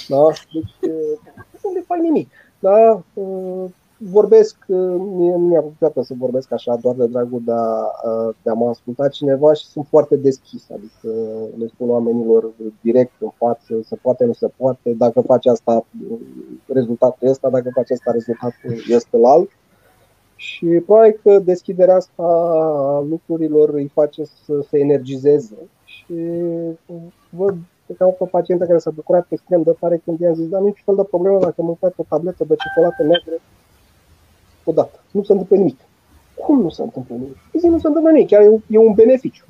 Da? Deci, uh, nu le fac nimic. Da? Uh, vorbesc, mie nu mi-a plăcut să vorbesc așa doar de dragul de a, de a mă asculta cineva și sunt foarte deschis, adică le spun oamenilor direct în față, se poate, nu se poate, dacă faci asta, rezultatul este, dacă faci asta, rezultatul este la alt. Și probabil că deschiderea asta a lucrurilor îi face să se energizeze și văd că am o pacientă care s-a bucurat extrem de tare când i-am zis, da, nici fel de problemă dacă mâncați o tabletă de ciocolată neagră odată. Nu se întâmplă nimic. Cum nu se întâmplă nimic? Zic, nu se întâmplă nimic, chiar e, e un beneficiu.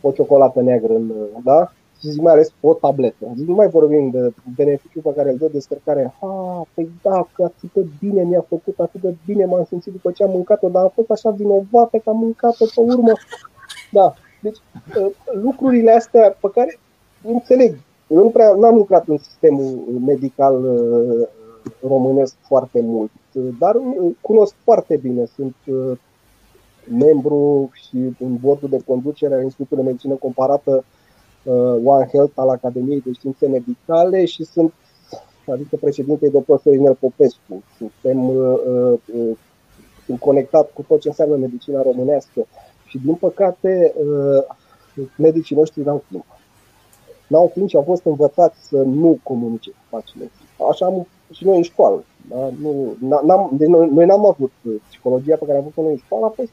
O ciocolată neagră, în, da? Și zic mai ales o tabletă. Zic, nu mai vorbim de beneficiul pe care îl dă descărcarea. Ha, păi da, că atât de bine mi-a făcut, atât de bine m-am simțit după ce am mâncat-o, dar am fost așa vinovată că am mâncat-o pe urmă. Da, deci ă, lucrurile astea pe care înțeleg. Eu nu prea n-am lucrat în sistemul medical ă, românesc foarte mult, dar uh, cunosc foarte bine. Sunt uh, membru și în bordul de conducere al Institutului de Medicină Comparată uh, One Health al Academiei de Științe Medicale și sunt adică președintei dr. Sorinel Popescu. Suntem, sunt conectat cu tot ce înseamnă medicina românească și din păcate medicii noștri n-au timp. N-au timp și au fost învățați să nu comunice cu pacienții. Așa am și noi în școală. Da? Nu, n-am, deci noi, noi n-am avut psihologia pe care am avut noi în școală, a fost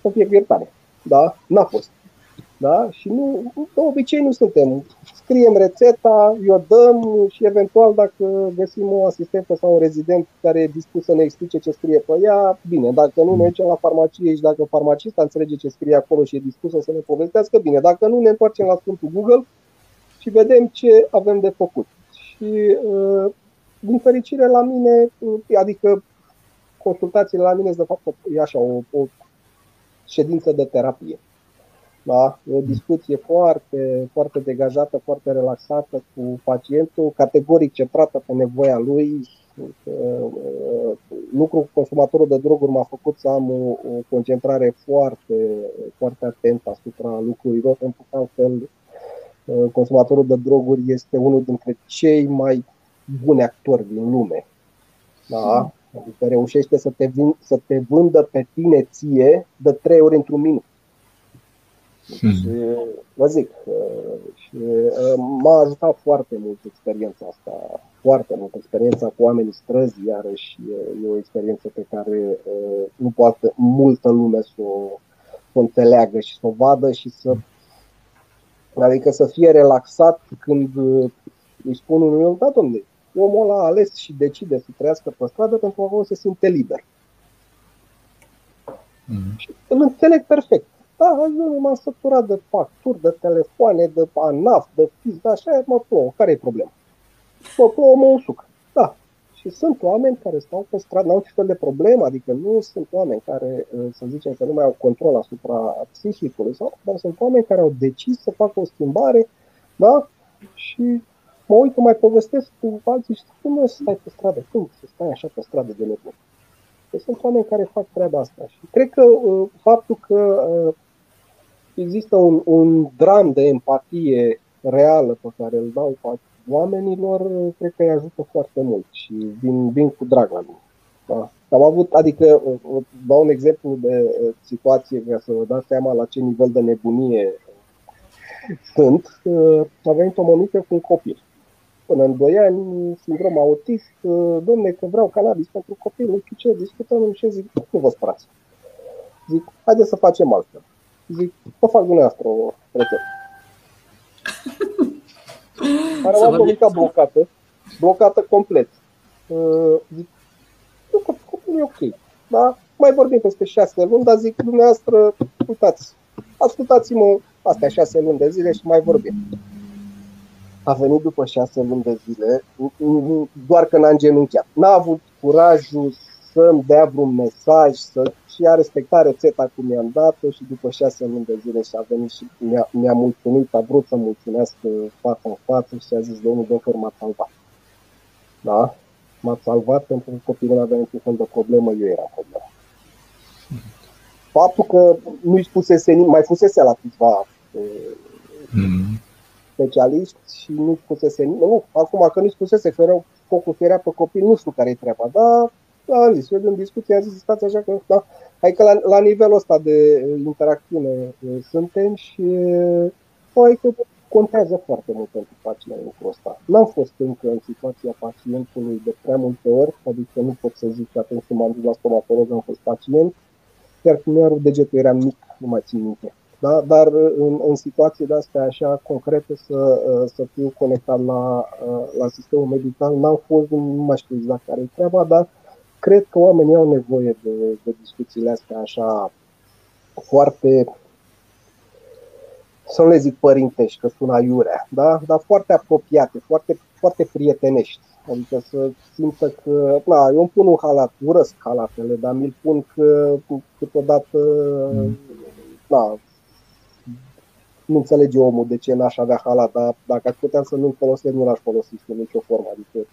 să fie iertare. Da? N-a fost. Da? Și nu, de obicei nu suntem. Scriem rețeta, o dăm și eventual dacă găsim o asistentă sau un rezident care e dispus să ne explice ce scrie pe ea, bine. Dacă nu, ne mergem la farmacie și dacă farmacista înțelege ce scrie acolo și e dispusă să ne povestească, bine. Dacă nu, ne întoarcem la Sfântul Google și vedem ce avem de făcut. Și din fericire la mine, adică consultațiile la mine, de fapt, e așa, o, o ședință de terapie. Da? E o discuție foarte, foarte degajată, foarte relaxată cu pacientul, categoric centrată pe nevoia lui. Lucrul cu consumatorul de droguri m-a făcut să am o, o concentrare foarte, foarte atentă asupra lucrurilor, pentru că altfel consumatorul de droguri este unul dintre cei mai buni actori din lume. Da? Adică reușește să te, vin, să te vândă pe tine ție de trei ori într-un minut. Hmm. Și vă zic, și m-a ajutat foarte mult experiența asta, foarte mult experiența cu oamenii străzi, iarăși e o experiență pe care nu poate multă lume să o, să o înțeleagă și să o vadă și să adică să fie relaxat când îi spun unui om, da domnule, omul ăla a ales și decide să trăiască pe stradă pentru că acolo se simte liber. Mm. Și îl înțeleg perfect. Da, nu m-am săturat de facturi, de telefoane, de ANAF, de FIS, da, așa mă plouă. Care e problema? Mă plouă, mă usuc. Da. Și sunt oameni care stau pe stradă, n-au niciun fel de problemă, adică nu sunt oameni care, să zicem că nu mai au control asupra psihicului, sau, dar sunt oameni care au decis să facă o schimbare, da? Și mă uit, mai povestesc cu alții și cum nu să stai pe stradă, cum să stai așa pe stradă de nebun. Deci sunt oameni care fac treaba asta și cred că uh, faptul că uh, există un, un dram de empatie reală pe care îl dau oamenilor, uh, cred că îi ajută foarte mult și vin, vin cu drag la mine. Da. Am avut, adică, uh, dau un exemplu de uh, situație ca să vă dați seama la ce nivel de nebunie sunt. A venit o mămică cu un copil până în 2 ani, sindrom autist, domne că vreau cannabis pentru copil, nu știu ce, discutăm și zic, nu vă spărați. Zic, haideți să facem altfel. Zic, vă fac dumneavoastră o rețetă. Care am mica blocată, blocată complet. Zic, nu, copilul e ok. Da? Mai vorbim peste șase luni, dar zic, dumneavoastră, uitați, ascultați-mă astea șase luni de zile și mai vorbim a venit după șase luni de zile, doar că n-a îngenunchiat. N-a avut curajul să-mi dea vreun mesaj, să și a respectat rețeta cum i-am dat-o și după șase luni de zile și a venit și mi-a, mi-a mulțumit, a vrut să mulțumească față în față și a zis, domnul doctor, m-a salvat. Da? M-a salvat pentru că copilul n-avea niciun fel de problemă, eu eram problemă. Faptul că nu-i spusese, mai fusese la câțiva mm specialiști și nu spusese Nu, acum că nu spusese că rău focul ferea pe copil, nu știu care e treaba, dar am zis, eu în discuție am zis, stați așa că, da, hai că la, la nivelul ăsta de interacțiune suntem și hai că contează foarte mult pentru pacient lucrul ăsta. N-am fost încă în situația pacientului de prea multe ori, adică nu pot să zic că atunci când m-am dus la stomatolog am fost pacient, chiar când mi-a degetul eram mic, nu mai țin minte. Da? Dar în, în situații de astea așa concrete să, să fiu conectat la, la sistemul medical, n-am fost, nu mai știu exact care e treaba, dar cred că oamenii au nevoie de, de discuțiile astea așa foarte, să nu le zic părintești, că sună aiurea, da? dar foarte apropiate, foarte, foarte prietenești. Adică să simtă că, na, eu îmi pun un halat, urăsc halatele, dar mi-l pun că câteodată, mm. na, nu înțelege omul de ce n-aș avea halat, dar dacă aș putea să nu-l folosesc, nu l-aș folosi în nicio formă. Adică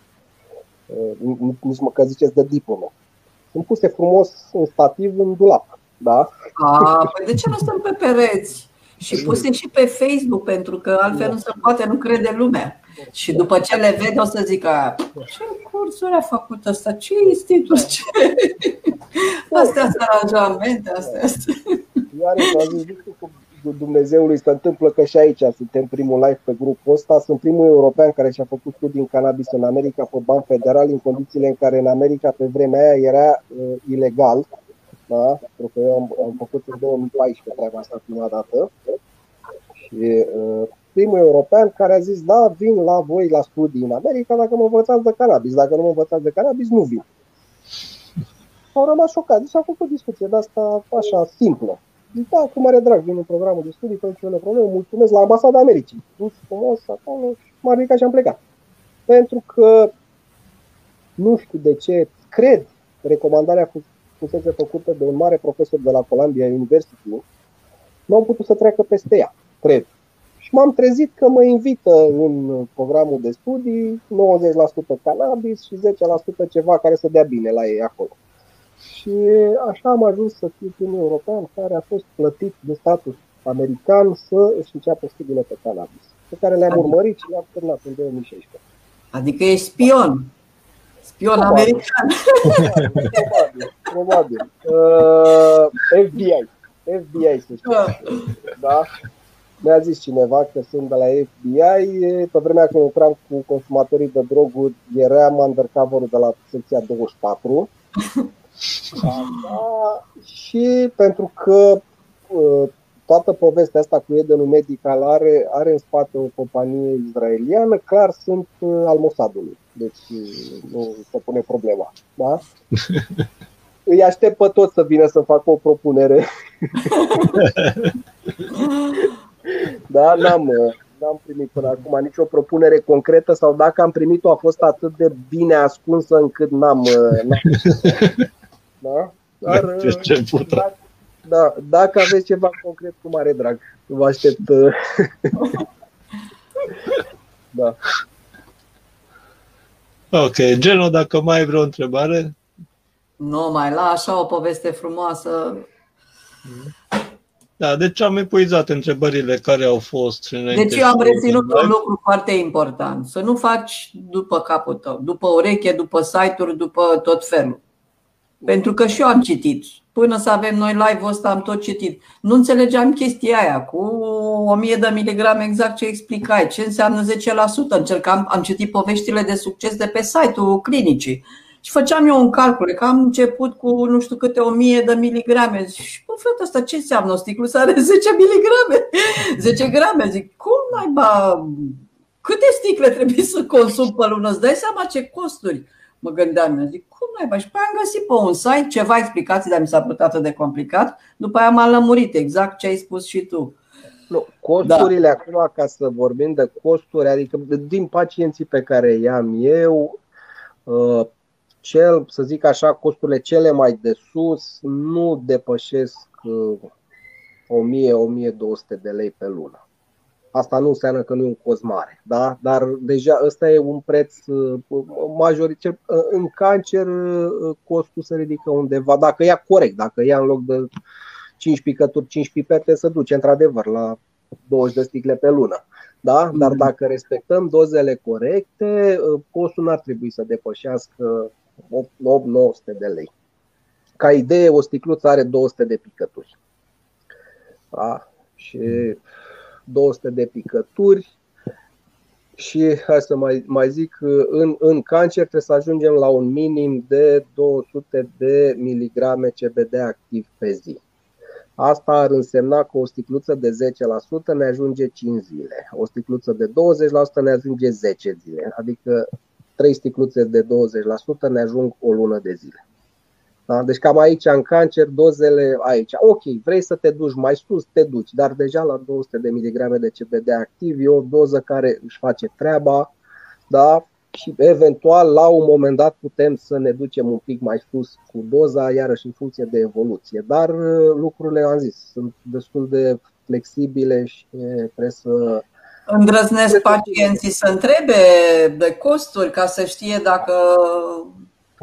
uh, nici măcar ziceți de diplomă. Sunt puse frumos în stativ în dulap. Da? A, păi de ce nu sunt pe pereți? Și puse și pe Facebook, pentru că altfel nu se poate, nu crede lumea. Și după ce le vede, o să zică ce cursuri a făcut asta, ce institut, ce... [laughs] Astea sunt aranjamente, astea sunt. Iar Dumnezeului se întâmplă că și aici suntem primul live pe grupul ăsta. Sunt primul european care și-a făcut studii în cannabis în America pe bani federali, în condițiile în care în America pe vremea aia era uh, ilegal. Da? Pentru că eu am, am făcut în 2014 treaba asta prima dată. Și uh, primul european care a zis, da, vin la voi la studii în America dacă mă învățați de cannabis. Dacă nu mă învățați de cannabis, nu vin. Au rămas șocat. Deci a făcut o discuție de asta așa simplă. Da, cu mare drag, vin în programul de studii, fără niciun problemă, mulțumesc la ambasada Americii. Dus frumos acolo și m-am ridicat și am plecat. Pentru că nu știu de ce, cred, recomandarea fusese făcută de un mare profesor de la Columbia University, nu am putut să treacă peste ea, cred. Și m-am trezit că mă invită în programul de studii 90% cannabis și 10% ceva care să dea bine la ei acolo. Și așa am ajuns să fiu primul european care a fost plătit de statul american să își înceapă studiile pe cannabis, pe care le-am adică- urmărit și le-am terminat în 2016. Adică e spion. Spion probabil. american. Probabil, probabil. Uh, FBI. FBI, să știu. Da? Mi-a zis cineva că sunt de la FBI. Pe vremea când lucram cu consumatorii de droguri, eram undercover de la secția 24. Da, și pentru că uh, toată povestea asta cu Edenul Medical are, are în spate o companie izraeliană, clar sunt uh, al Mossadului. Deci uh, nu se pune problema. Da? [laughs] Îi aștept pe toți să vină să facă o propunere. [laughs] da, n-am, n-am primit până acum nicio propunere concretă sau dacă am primit-o a fost atât de bine ascunsă încât n-am. n-am [laughs] da? Dar, ce dacă, da, dacă aveți ceva concret, cu mare drag. Vă aștept. Uh, [laughs] da. Ok, Geno, dacă mai ai vreo întrebare? Nu, mai la așa o poveste frumoasă. Da, deci am epuizat întrebările care au fost. Deci eu am reținut un lucru foarte important. Să nu faci după capul tău, după ureche, după site-uri, după tot felul. Pentru că și eu am citit. Până să avem noi live-ul ăsta am tot citit. Nu înțelegeam chestia aia cu 1000 de miligrame exact ce explicai, ce înseamnă 10%. Încercam, am citit poveștile de succes de pe site-ul clinicii. Și făceam eu un calcul, că am început cu nu știu câte 1000 de miligrame. Și, bă, frate, asta ce înseamnă? O sticlă are [laughs] 10 miligrame, 10 grame. Zic, cum mai ba, câte sticle trebuie să consum pe lună? Îți dai seama ce costuri? Mă gândeam, zic, cum mai Și pe am găsit pe un site ceva explicații, dar mi s-a părut atât de complicat. După aia m-am lămurit exact ce ai spus și tu. Nu, costurile da. acum, ca să vorbim de costuri, adică din pacienții pe care i-am eu, uh, cel, să zic așa, costurile cele mai de sus nu depășesc 1000-1200 uh, de lei pe lună. Asta nu înseamnă că nu e un cost mare, da? dar deja ăsta e un preț uh, majoritar. Uh, în cancer uh, costul se ridică undeva, dacă ia corect, dacă ia în loc de 5 picături, 5 pipete, se duce într-adevăr la 20 de sticle pe lună. Da? Dar mm. dacă respectăm dozele corecte, costul nu ar trebui să depășească 8-900 de lei. Ca idee, o sticluță are 200 de picături. Da? Și mm 200 de picături și hai să mai, mai zic, în, în cancer trebuie să ajungem la un minim de 200 de miligrame CBD activ pe zi. Asta ar însemna că o sticluță de 10% ne ajunge 5 zile, o sticluță de 20% ne ajunge 10 zile, adică 3 sticluțe de 20% ne ajung o lună de zile. Da? Deci cam aici în cancer, dozele aici. Ok, vrei să te duci mai sus, te duci, dar deja la 200 de miligrame de CBD activ e o doză care își face treaba, da? și eventual la un moment dat putem să ne ducem un pic mai sus cu doza, iarăși în funcție de evoluție. Dar uh, lucrurile, am zis, sunt destul de flexibile și trebuie să Îndrăznesc pacienții să întrebe de costuri ca să știe dacă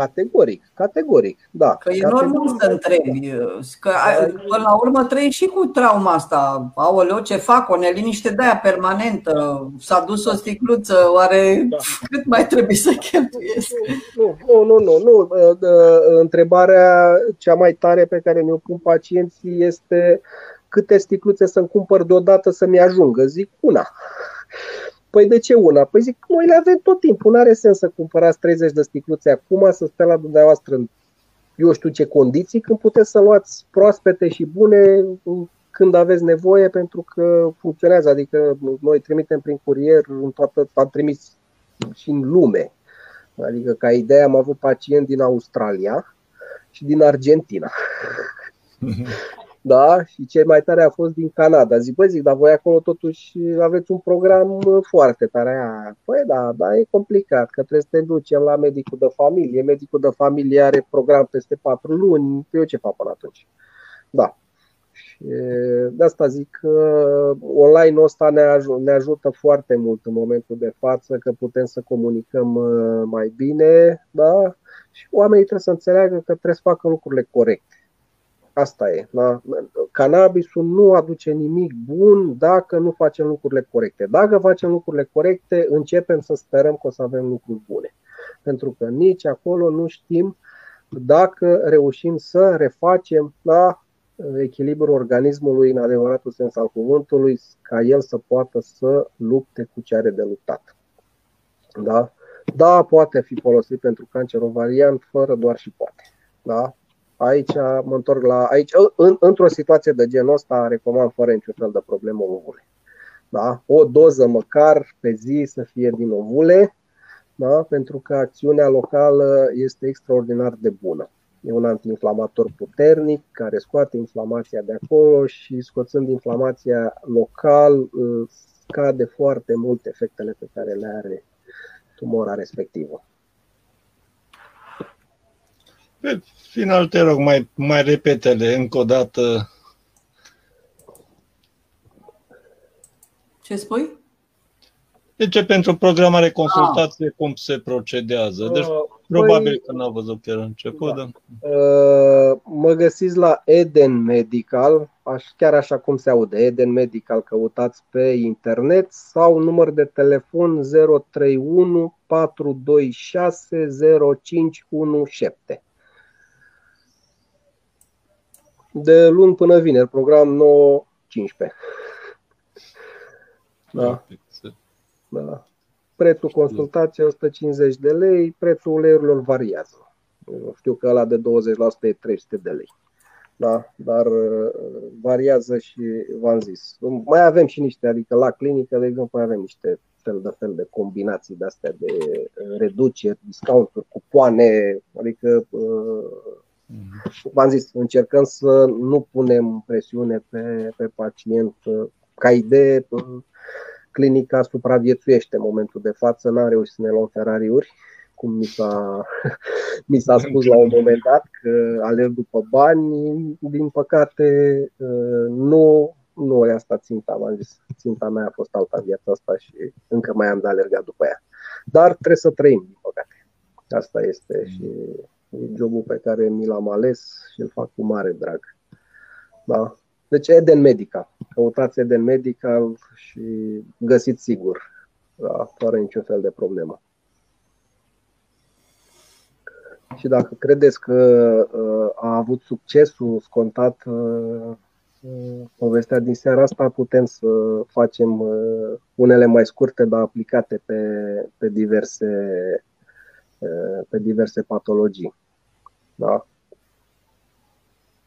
Categoric, categoric, da. Că e categoric. normal să întrebi. Că până la urmă trăi și cu trauma asta. Aoleo, ce fac? O neliniște de aia permanentă. S-a dus o sticluță, oare da. cât mai trebuie să cheltuiesc? Nu, nu, nu, nu, nu. Întrebarea cea mai tare pe care mi-o pun pacienții este câte sticluțe să-mi cumpăr deodată să-mi ajungă. Zic una. Păi de ce una? Păi zic, noi le avem tot timpul, nu are sens să cumpărați 30 de sticluțe acum, să stea la dumneavoastră în eu știu ce condiții, când puteți să luați proaspete și bune când aveți nevoie, pentru că funcționează. Adică noi trimitem prin curier în toată, am trimis și în lume. Adică ca idee am avut pacienți din Australia și din Argentina. [laughs] Da, și cel mai tare a fost din Canada. Zic, băi, zic, dar voi acolo totuși aveți un program foarte tare. Păi da, da, e complicat, că trebuie să te ducem la medicul de familie. Medicul de familie are program peste patru luni. Eu ce fac până atunci? Da. Și de asta zic că online-ul ăsta ne, aj- ne ajută foarte mult în momentul de față, că putem să comunicăm uh, mai bine, da? Și oamenii trebuie să înțeleagă că trebuie să facă lucrurile corecte Asta e. Da? Cannabisul nu aduce nimic bun dacă nu facem lucrurile corecte. Dacă facem lucrurile corecte, începem să sperăm că o să avem lucruri bune. Pentru că nici acolo nu știm dacă reușim să refacem da, echilibrul organismului în adevăratul sens al cuvântului, ca el să poată să lupte cu ce are de luptat. Da? Da, poate fi folosit pentru cancer ovarian, fără doar și poate. Da? Aici mă întorc la. Aici, în, într-o situație de genul ăsta, recomand fără niciun fel de problemă ovule. Da? O doză măcar pe zi să fie din ovule, da? pentru că acțiunea locală este extraordinar de bună. E un antiinflamator puternic care scoate inflamația de acolo și scoțând inflamația local scade foarte mult efectele pe care le are tumora respectivă. Pe final, te rog, mai, mai repetele încă o dată. Ce spui? Deci pentru programare consultație ah. cum se procedează. Deci uh, probabil păi, că n-a văzut chiar început. Da. Uh, mă găsiți la Eden Medical, aș, chiar așa cum se aude, Eden Medical, căutați pe internet sau număr de telefon 031 426 0517 de luni până vineri, program 9-15. Da. da. Prețul consultației 150 de lei, prețul uleiurilor variază. Știu că ăla de 20% e 300 de lei. Da, dar uh, variază și v-am zis. Mai avem și niște, adică la clinică, de exemplu, mai avem niște fel de fel de combinații de astea de uh, reduceri, discounturi, cupoane, adică uh, V-am zis, încercăm să nu punem presiune pe, pe pacient. Ca idee, clinica supraviețuiește în momentul de față, n-am reușit să ne luăm Ferrari-uri, cum mi s-a, [laughs] mi s-a spus la un moment dat, că alerg după bani. Din păcate, nu, nu e asta ținta, v-am zis. Ținta mea a fost alta viața asta și încă mai am de alergat după ea. Dar trebuie să trăim, din păcate. Asta este și E jobul pe care mi l-am ales și îl fac cu mare drag. Da? Deci Eden Medical. Căutați Eden Medical și găsiți sigur, da? fără niciun fel de problemă. Și dacă credeți că uh, a avut succesul scontat uh, uh, povestea din seara asta, putem să facem uh, unele mai scurte, dar aplicate pe, pe diverse uh, pe diverse patologii. Da.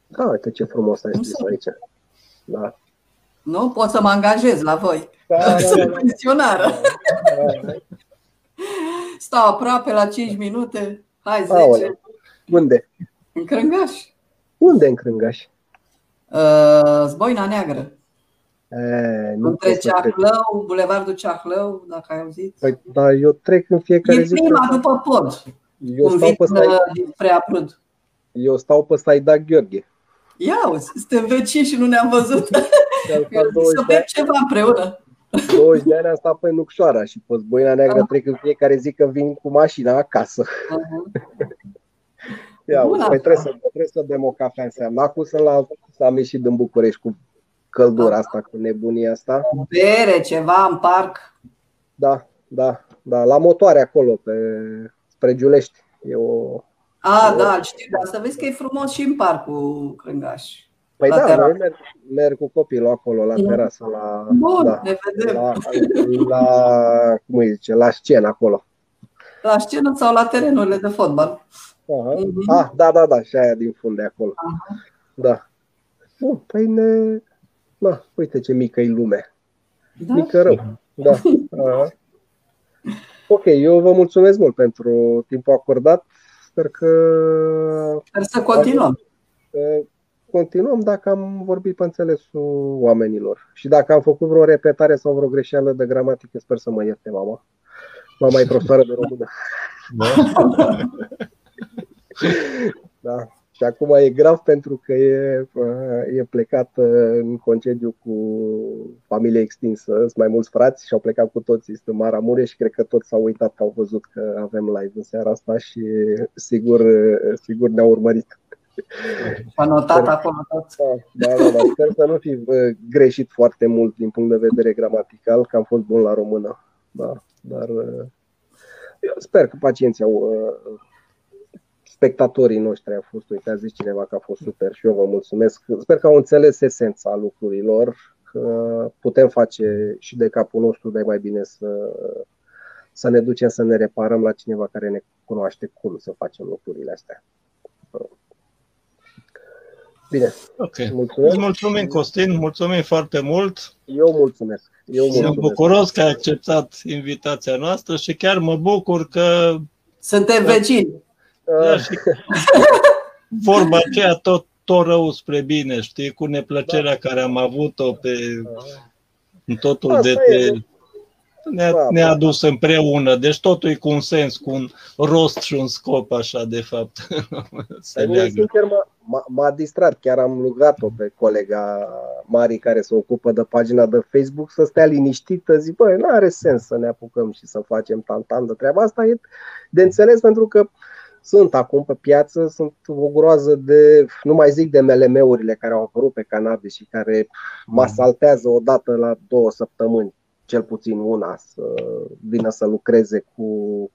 Da, uite ce frumos ai scris aici. Da. Nu? Pot să mă angajez la voi. Da, da, da, pensionară. Da, da. Stau aproape la 5 minute. Hai, 10. Aole. Unde? În Crângaș. Unde în Crângaș? Uh, Zboina Neagră. E, nu Între Ceahlău, Bulevardul Ceahlău, dacă ai auzit. Păi, da, eu trec în fiecare e zi. E prima după pod. Eu stau pe stai... spre Aprud. Eu stau pe Saida Gheorghe. Ia uzi, suntem vecini și nu ne-am văzut. Să bem ceva împreună. 20 de ani am stat pe Nucșoara și pe Zboina Neagră uh-huh. trec în fiecare zi că vin cu mașina acasă. Uh-huh. Ia, Bun, păi trebuie să, trebuie să bem o cafea înseamnă. Acum să, la, să am ieșit din București cu căldura asta, cu nebunia asta. Bere, ceva în parc. Da, da, da, la motoare acolo, pe spre Giulești. E o, a, o... da, știu, dar să vezi că e frumos și în parcul Crângaș. Păi la da, noi merg, merg cu copilul acolo, la mm. terasă, la, Bun, da, ne vedem. La, la, cum îi zice, la scenă acolo. La scenă sau la terenurile de fotbal. Aha. Mm-hmm. Ah, da, da, da, și aia din fund de acolo. Aha. Da. Bun, păi ne... Da, uite ce mică e lume. Da? Mică rău. Da. [laughs] Aha. Ok, eu vă mulțumesc mult pentru timpul acordat. Sper că. Sper să continuăm. continuăm dacă am vorbit pe înțelesul oamenilor. Și dacă am făcut vreo repetare sau vreo greșeală de gramatică, sper să mă ierte mama. Mama e profesoară de română. Da. [laughs] da. Și acum e grav pentru că e, e plecat în concediu cu familie extinsă, sunt mai mulți frați și au plecat cu toți, este în Maramureș și cred că toți s-au uitat că au văzut că avem live în seara asta și sigur, sigur ne-au urmărit. A notat acolo tot. Da, da, da, da. Sper să nu fi greșit foarte mult din punct de vedere gramatical, că am fost bun la română. Da, dar eu sper că pacienții au spectatorii noștri au fost, uite, a zis cineva că a fost super și eu vă mulțumesc. Sper că au înțeles esența lucrurilor, că putem face și de capul nostru, dar mai bine să, să ne ducem să ne reparăm la cineva care ne cunoaște cum să facem lucrurile astea. Bine. Ok. Mulțumesc. Mulțumim, Costin, mulțumim foarte mult. Eu mulțumesc. Eu mulțumesc. Sunt bucuros că ai acceptat invitația noastră și chiar mă bucur că suntem vecini. Da, [laughs] și vorba aceea tot, tot rău spre bine, știi, cu neplăcerea da. care am avut-o pe în totul Asta de pe... Ne-a, da, ne-a adus împreună, deci totul e cu un sens, cu un rost și un scop, așa, de fapt. [laughs] Se sincer, m-a, m-a distrat, chiar am rugat-o pe colega Mari care se ocupă de pagina de Facebook să stea liniștită, zic, băi, nu are sens să ne apucăm și să facem tantan de treaba asta, e de înțeles pentru că uh, sunt acum pe piață, sunt o groază de, nu mai zic de MLM-urile care au apărut pe cannabis și care mă mm. asaltează o dată la două săptămâni, cel puțin una, să vină să lucreze cu,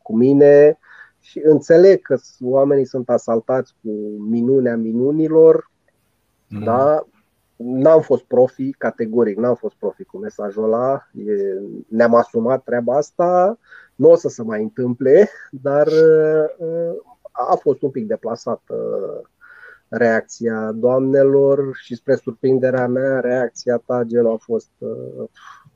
cu mine și înțeleg că oamenii sunt asaltați cu minunea minunilor, mm. da? N-am fost profi, categoric, n-am fost profi cu mesajul ăla, e, ne-am asumat treaba asta, nu o să se mai întâmple, dar a fost un pic deplasată reacția doamnelor și spre surprinderea mea, reacția ta genul a fost uh,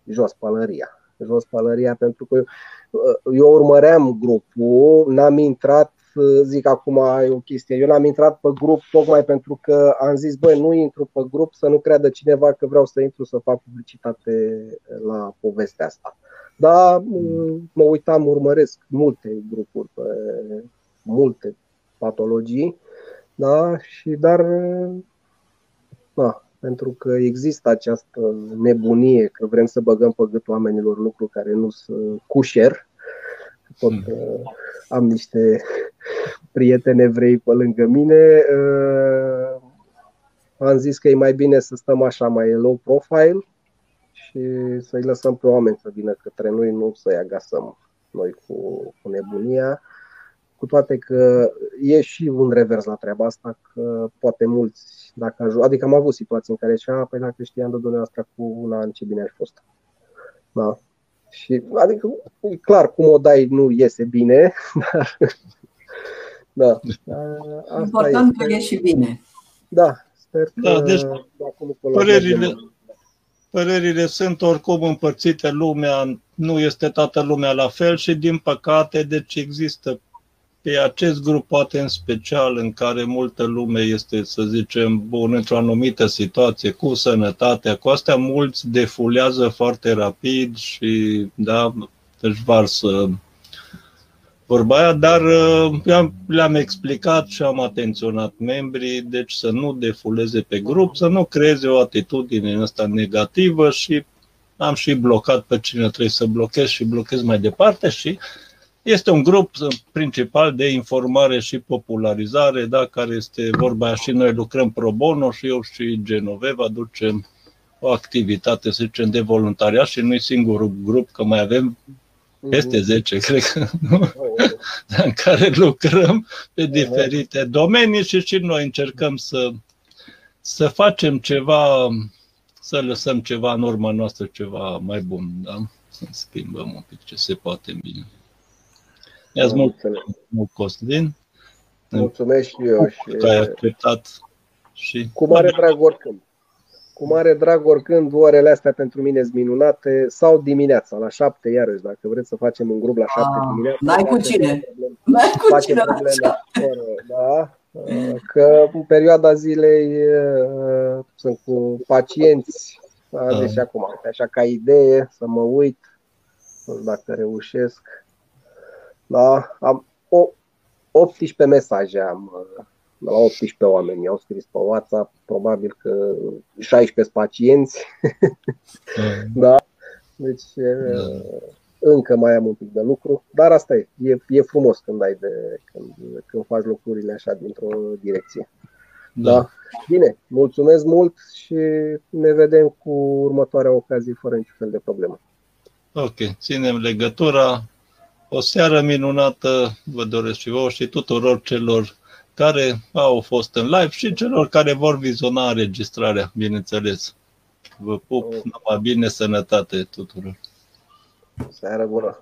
jos pălăria. Jos pălăria pentru că uh, eu urmăream grupul, n-am intrat, uh, zic acum e o chestie, eu n-am intrat pe grup tocmai pentru că am zis, băi, nu intru pe grup să nu creadă cineva că vreau să intru să fac publicitate la povestea asta. Dar mă uitam, urmăresc multe grupuri pe multe patologii, da? și dar da, pentru că există această nebunie că vrem să băgăm pe gât oamenilor lucruri care nu sunt cușer. Tot uh, am niște prieteni evrei pe lângă mine. Uh, am zis că e mai bine să stăm așa mai low profile și să-i lăsăm pe oameni să vină către noi, nu să-i agasăm noi cu, cu nebunia cu toate că e și un revers la treaba asta, că poate mulți, dacă ajung, adică am avut situații în care zicea, păi dacă știam de dumneavoastră cu un an, ce bine ar fost. Da. Și, adică, e clar, cum o dai nu iese bine, [laughs] dar da. Asta Important că e și bine. Da, sper că da, deci, părerile, părerile sunt oricum împărțite, lumea nu este toată lumea la fel și din păcate, deci există pe acest grup poate în special în care multă lume este, să zicem, bun într-o anumită situație, cu sănătatea, cu astea mulți defulează foarte rapid și da, își varsă vorba aia, dar uh, le-am explicat și am atenționat membrii, deci să nu defuleze pe grup, să nu creeze o atitudine în asta negativă și am și blocat pe cine trebuie să blochez și blochez mai departe și este un grup principal de informare și popularizare, da, care este vorba și noi lucrăm pro bono și eu și Genoveva ducem o activitate, să zicem, de voluntariat și nu-i singurul grup, că mai avem peste 10, [laughs] cred că, nu? în care lucrăm pe diferite domenii și și noi încercăm să, să facem ceva, să lăsăm ceva în urma noastră, ceva mai bun, da? să schimbăm un pic ce se poate bine. I-ați mult, Costin. Mulțumesc și eu. Și... Că ai acceptat și... Cu mare drag oricând. Cu mare drag oricând, orele astea pentru mine sunt minunate sau dimineața, la șapte iarăși, dacă vreți să facem un grup la șapte ah, dimineața. N-ai cu cine. [laughs] N-ai cu cine da. Că în perioada zilei sunt cu pacienți, da. deci acum, așa ca idee, să mă uit, nu știu dacă reușesc. Da, am o, 18 mesaje am la 18 oameni au scris pe WhatsApp, probabil că 16 pacienți. Mm. [laughs] da. Deci da. încă mai am un pic de lucru, dar asta e, e, e frumos când ai de când, când faci lucrurile așa dintr-o direcție. Da. da. Bine, mulțumesc mult și ne vedem cu următoarea ocazie fără niciun fel de problemă. Ok, ținem legătura. O seară minunată vă doresc și vouă și tuturor celor care au fost în live și celor care vor viziona înregistrarea, bineînțeles. Vă pup, numai bine, sănătate tuturor! Seară bună!